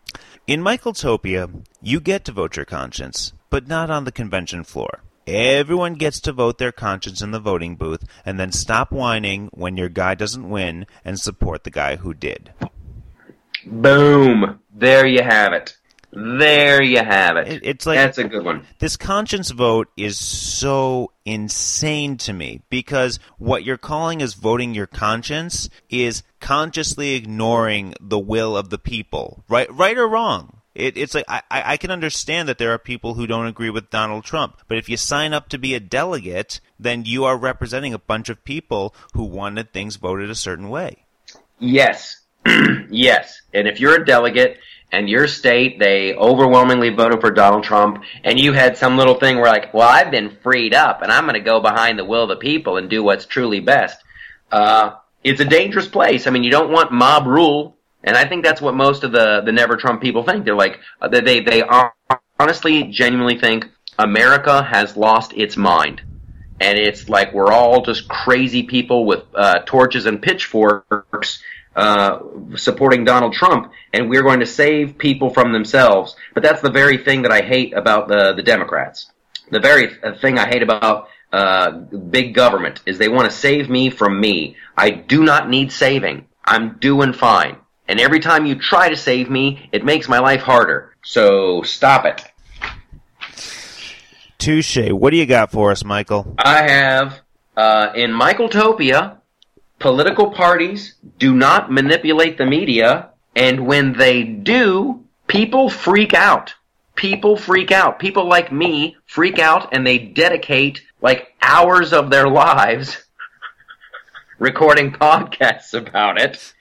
Michaeltopia, you get to vote your conscience, but not on the convention floor. Everyone gets to vote their conscience in the voting booth and then stop whining when your guy doesn't win and support the guy who did. Boom. There you have it. There you have it. It- it's like- That's a good one. This conscience vote is so insane to me because what you're calling as voting your conscience is consciously ignoring the will of the people, right? Right or wrong. It, it's like I I can understand that there are people who don't agree with Donald Trump, but if you sign up to be a delegate, then you are representing a bunch of people who wanted things voted a certain way. Yes. yes. And if you're a delegate and your state, they overwhelmingly voted for Donald Trump, and you had some little thing where, like, well, I've been freed up and I'm going to go behind the will of the people and do what's truly best, uh, it's a dangerous place. I mean, you don't want mob rule. And I think that's what most of the, the Never Trump people think. They're like, uh, they, they, they honestly, genuinely think America has lost its mind. and it's like we're all just crazy people with uh, torches and pitchforks uh, supporting Donald Trump, and we're going to save people from themselves. But that's the very thing that I hate about the the Democrats. The very uh, thing I hate about uh, big government is they want to save me from me. I do not need saving. I'm doing fine. And every time you try to save me, it makes my life harder. So stop it. Touche. What do you got for us, Michael? I have uh, in Michaeltopia, political parties do not manipulate the media, and when they do, people freak out. People freak out. People like me freak out, and they dedicate like hours of their lives recording podcasts about it.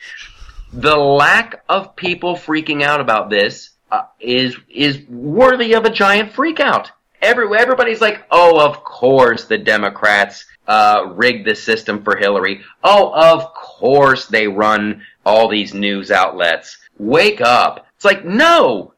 The lack of people freaking out about this uh, is is worthy of a giant freak out. Every, everybody's like, oh, of course the Democrats uh, rigged the system for Hillary. Oh, of course they run all these news outlets. Wake up. It's like, no,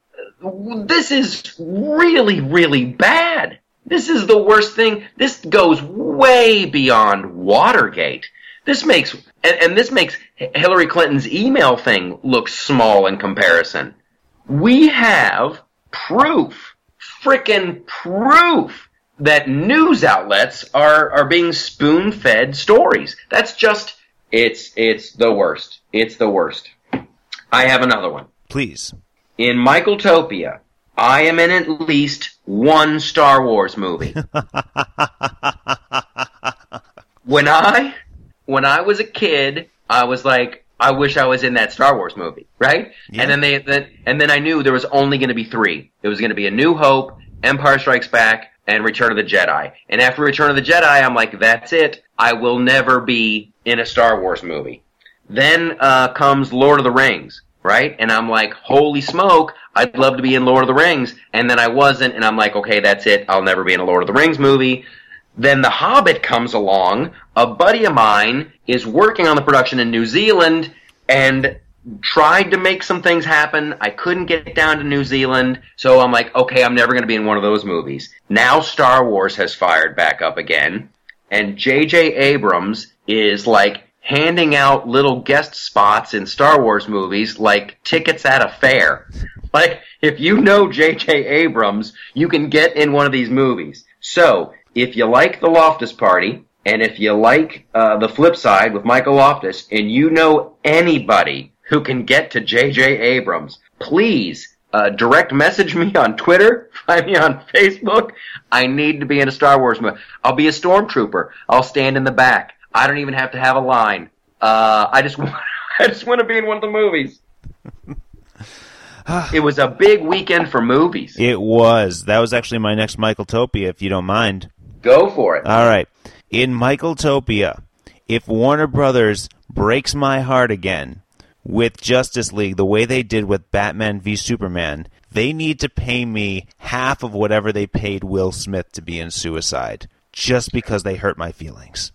this is really, really bad. This is the worst thing. This goes way beyond Watergate. This makes, and, and this makes Hillary Clinton's email thing look small in comparison. We have proof, frickin' proof that news outlets are, are being spoon fed stories. That's just, it's, it's the worst. It's the worst. I have another one. Please. In Michaeltopia, I am in at least one Star Wars movie. when I when I was a kid, I was like, I wish I was in that Star Wars movie, right? Yeah. And then they then and then I knew there was only going to be three. It was going to be A New Hope, Empire Strikes Back, and Return of the Jedi. And after Return of the Jedi, I'm like, that's it. I will never be in a Star Wars movie. Then uh, comes Lord of the Rings, right? And I'm like, holy smoke, I'd love to be in Lord of the Rings. And then I wasn't, and I'm like, okay, that's it. I'll never be in a Lord of the Rings movie. Then The Hobbit comes along. A buddy of mine is working on the production in New Zealand and tried to make some things happen. I couldn't get down to New Zealand, so I'm like, okay, I'm never going to be in one of those movies. Now Star Wars has fired back up again, and J.J. Abrams is like handing out little guest spots in Star Wars movies like tickets at a fair. Like, if you know J.J. Abrams, you can get in one of these movies. So, if you like The Loftus Party, and if you like uh, The Flip Side with Michael Loftus, and you know anybody who can get to J.J. Abrams, please uh, direct message me on Twitter, find me on Facebook. I need to be in a Star Wars movie. I'll be a stormtrooper. I'll stand in the back. I don't even have to have a line. Uh, I just want, I just want to be in one of the movies. it was a big weekend for movies. It was. That was actually my next Michael Topia, if you don't mind. Go for it. All right. In Michael Topia, if Warner Brothers breaks my heart again with Justice League the way they did with Batman v Superman, they need to pay me half of whatever they paid Will Smith to be in Suicide just because they hurt my feelings.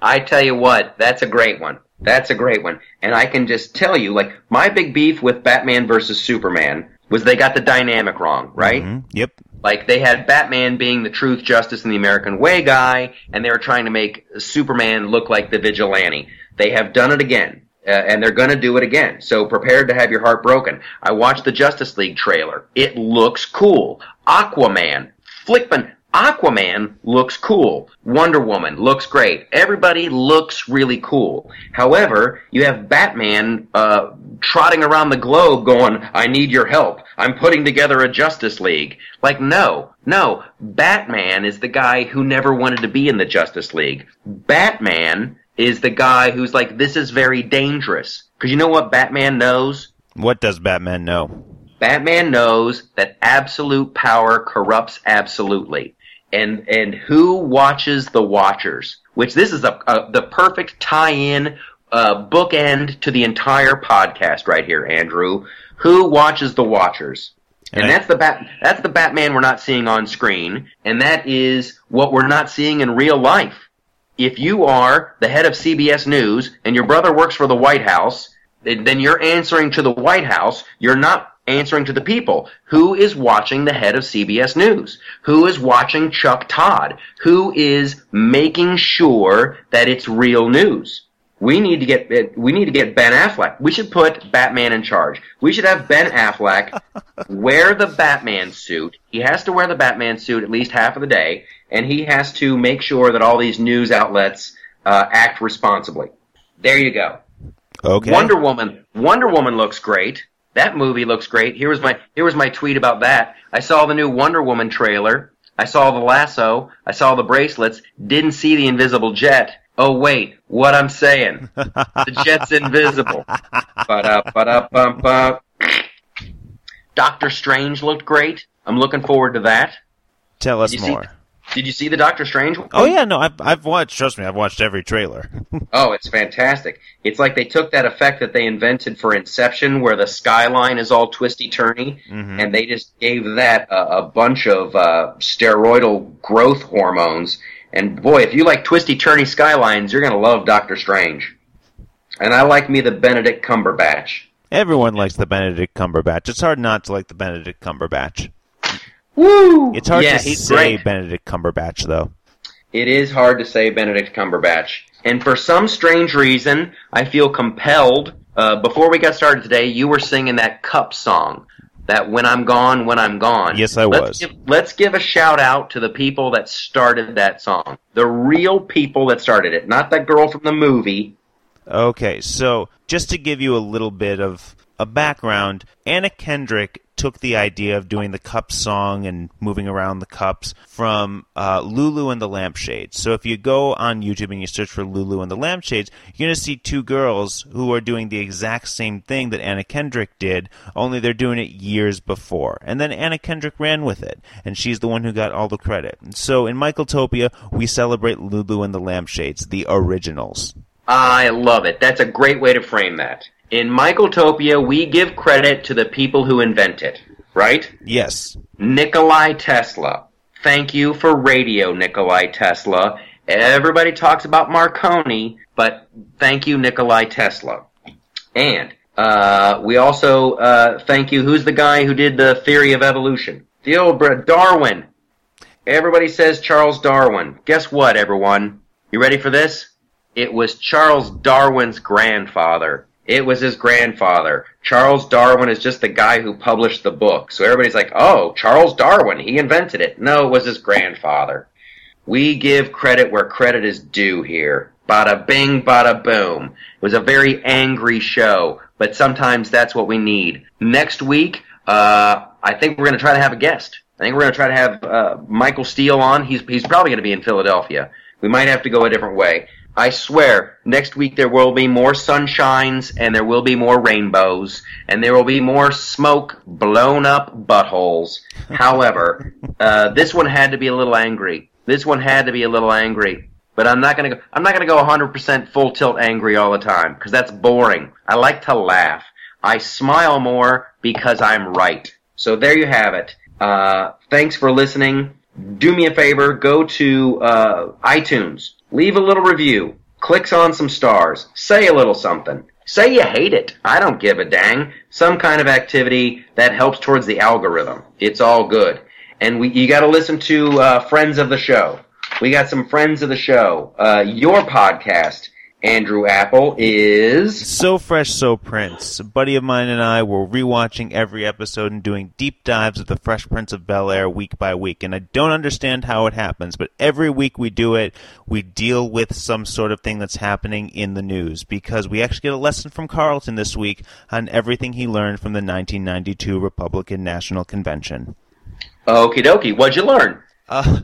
I tell you what, that's a great one. That's a great one. And I can just tell you, like, my big beef with Batman versus Superman was they got the dynamic wrong, right? Mhm. Yep. Like they had Batman being the truth, justice, and the American way guy, and they were trying to make Superman look like the vigilante. They have done it again, and they're going to do it again. So prepared to have your heart broken. I watched the Justice League trailer. It looks cool. Aquaman, Flickman. Aquaman looks cool. Wonder Woman looks great. Everybody looks really cool. However, you have Batman uh, trotting around the globe going, I need your help. I'm putting together a Justice League. Like, no, no. Batman is the guy who never wanted to be in the Justice League. Batman is the guy who's like, this is very dangerous. Because you know what Batman knows? What does Batman know? Batman knows that absolute power corrupts absolutely. And and who watches the Watchers? Which this is a, a the perfect tie-in uh, bookend to the entire podcast right here, Andrew. Who watches the Watchers? And, And I- that's the bat that's the Batman we're not seeing on screen, and that is what we're not seeing in real life. If you are the head of CBS News and your brother works for the White House, then you're answering to the White House. You're not answering to the people. Who is watching the head of CBS News? Who is watching Chuck Todd? Who is making sure that it's real news? We need to get we need to get Ben Affleck. We should put Batman in charge. We should have Ben Affleck wear the Batman suit. He has to wear the Batman suit at least half of the day, and he has to make sure that all these news outlets uh, act responsibly. There you go. Okay. Wonder Woman. Wonder Woman looks great. That movie looks great. Here was my here was my tweet about that. I saw the new Wonder Woman trailer. I saw the lasso. I saw the bracelets. Didn't see the invisible jet. Oh wait, what I'm saying? the jet's invisible. Ba-da, ba-da, bum, bum. Doctor Strange looked great. I'm looking forward to that. Tell us You see- more. Did you see the Doctor Strange? one? Oh yeah, no, I've I've watched. Trust me, I've watched every trailer. Oh, it's fantastic. It's like they took that effect that they invented for Inception, where the skyline is all twisty turny, Mhm. and they just gave that a, a bunch of uh, steroidal growth hormones. And boy, if you like twisty turny skylines, you're gonna love Doctor Strange. And I like me the Benedict Cumberbatch. Everyone likes the Benedict Cumberbatch. It's hard not to like the Benedict Cumberbatch. Woo! It's hard yeah, to say great. Benedict Cumberbatch though. It is hard to say Benedict Cumberbatch. And for some strange reason, I feel compelled. Uh, before we got started today, you were singing that cup song. That when I'm gone, when I'm gone. Yes, I let's was. Give, let's give a shout out to the people that started that song. The real people that started it. Not that girl from the movie. Okay, so just to give you a little bit of a background, Anna Kendrick took the idea of doing the cup song and moving around the cups from uh, Lulu and the Lampshades. So if you go on YouTube and you search for Lulu and the Lampshades, you're going to see two girls who are doing the exact same thing that Anna Kendrick did, only they're doing it years before. And then Anna Kendrick ran with it, and she's the one who got all the credit. So in Michaeltopia, we celebrate Lulu and the Lampshades, the originals. I love it. That's a great way to frame that. In Michaeltopia, we give credit to the people who invent it, right? Yes. Nikolai Tesla. Thank you for radio, Nikolai Tesla. Everybody talks about Marconi, but thank you, Nikolai Tesla. And uh, we also uh, thank you. Who's the guy who did the theory of evolution? The old Darwin. Everybody says Charles Darwin. Guess what, everyone? You ready for this? It was Charles Darwin's grandfather. It was his grandfather. Charles Darwin is just the guy who published the book. So everybody's like, oh, Charles Darwin, he invented it. No, it was his grandfather. We give credit where credit is due here. Bada bing, bada boom. It was a very angry show, but sometimes that's what we need. Next week, uh, I think we're going to try to have a guest. I think we're going to try to have uh, Michael Steele on. He's he's probably going to be in Philadelphia. We might have to go a different way. I swear, next week there will be more sunshines and there will be more rainbows and there will be more smoke blown up buttholes. However, uh, this one had to be a little angry. This one had to be a little angry. But I'm not gonna go. I'm not gonna go 100% full tilt angry all the time because that's boring. I like to laugh. I smile more because I'm right. So there you have it. Uh, thanks for listening. Do me a favor. Go to uh, iTunes. Leave a little review. clicks on some stars, say a little something. Say you hate it. I don't give a dang. Some kind of activity that helps towards the algorithm. It's all good. And we, you got to listen to uh, friends of the show. We got some friends of the show. Uh, your podcast, Andrew Apple, is So Fresh, So Prince. A buddy of mine and I were rewatching every episode and doing deep dives of the Fresh Prince of Bel Air week by week. And I don't understand how it happens, but every week we do it, we deal with some sort of thing that's happening in the news because we actually get a lesson from Carlton this week on everything he learned from the 1992 Republican National Convention. Okie dokie. What'd you learn? Uh,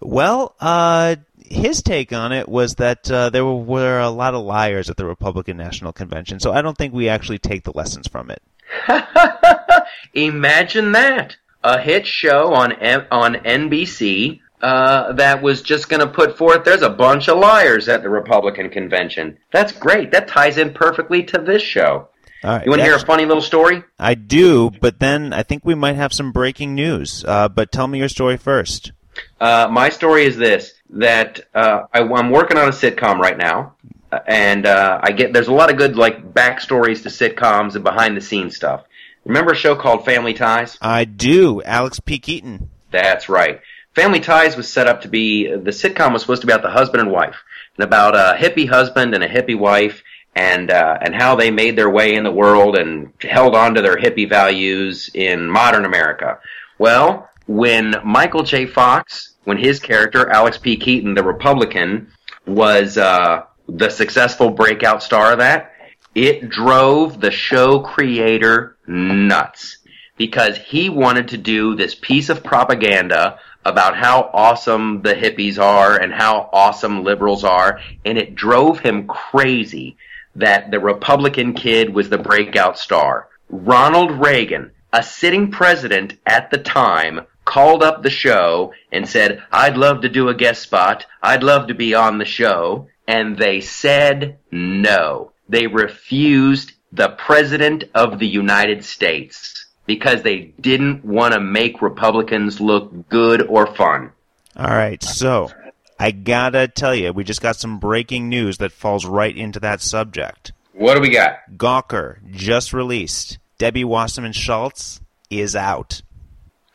well, uh, his take on it was that uh, there were, were a lot of liars at the Republican National Convention, so I don't think we actually take the lessons from it. Imagine that. A hit show on M- on NBC uh, that was just going to put forth there's a bunch of liars at the Republican convention. That's great. That ties in perfectly to this show. Right, You want to hear a funny little story? I do, but then I think we might have some breaking news. Uh, but tell me your story first. Uh, my story is this: that uh, I, I'm working on a sitcom right now, uh, and uh, I get there's a lot of good like backstories to sitcoms and behind the scenes stuff. Remember a show called Family Ties? I do. Alex P. Keaton. That's right. Family Ties was set up to be the sitcom was supposed to be about the husband and wife, and about a hippie husband and a hippie wife, and uh, and how they made their way in the world and held on to their hippie values in modern America. Well, when Michael J. Fox, when his character Alex P. Keaton, the Republican, was uh, the successful breakout star of that, it drove the show creator nuts because he wanted to do this piece of propaganda about how awesome the hippies are and how awesome liberals are, and it drove him crazy that the Republican kid was the breakout star. Ronald Reagan, a sitting president at the time, called up the show and said, I'd love to do a guest spot. I'd love to be on the show. And they said no. They refused the President of the United States because they didn't want to make Republicans look good or fun. All right, so I gotta tell you, we just got some breaking news that falls right into that subject. What do we got? Gawker just released. Debbie Wasserman Schultz is out.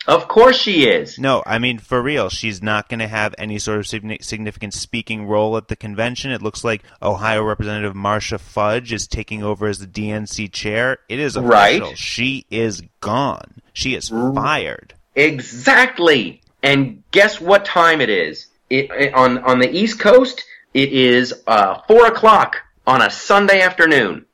Of course she is. No, I mean for real. She's not going to have any sort of significant speaking role at the convention. It looks like Ohio Representative Marcia Fudge is taking over as the DNC chair. It is official. Right. She is gone. She is fired. Exactly. And guess what time it is? It, it- on on the East Coast, it is uh, four o'clock on a Sunday afternoon.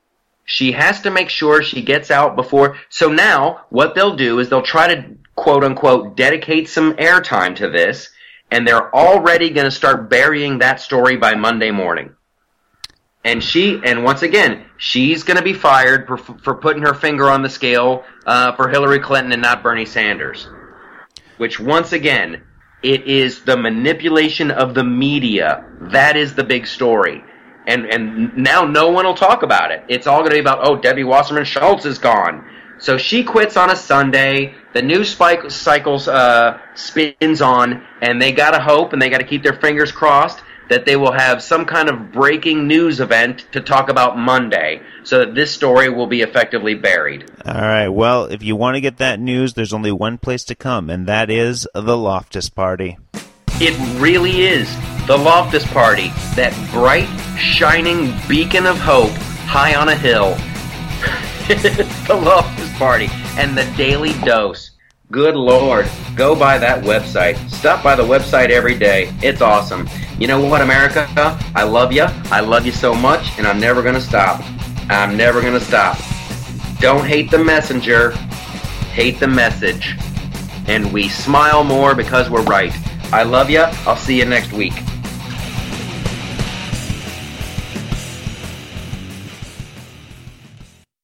She has to make sure she gets out before. So now, what they'll do is they'll try to quote unquote dedicate some airtime to this, and they're already going to start burying that story by Monday morning. And she, and once again, she's going to be fired for, for putting her finger on the scale uh, for Hillary Clinton and not Bernie Sanders. Which, once again, it is the manipulation of the media. That is the big story. And and now no one will talk about it. It's all going to be about, oh, Debbie Wasserman Schultz is gone. So she quits on a Sunday. The news spike cycles uh, spins on, and they got to hope and they got to keep their fingers crossed that they will have some kind of breaking news event to talk about Monday, so that this story will be effectively buried. All right. Well, if you want to get that news, there's only one place to come, and that is the Loftus Party. It really is the Loftus Party, that bright, shining beacon of hope high on a hill. the Loftus Party and the Daily Dose. Good Lord, go by that website. Stop by the website every day. It's awesome. You know what, America? I love you. I love you so much, and I'm never going to stop. I'm never going to stop. Don't hate the messenger, hate the message. And we smile more because we're right. I love you. I'll see you next week.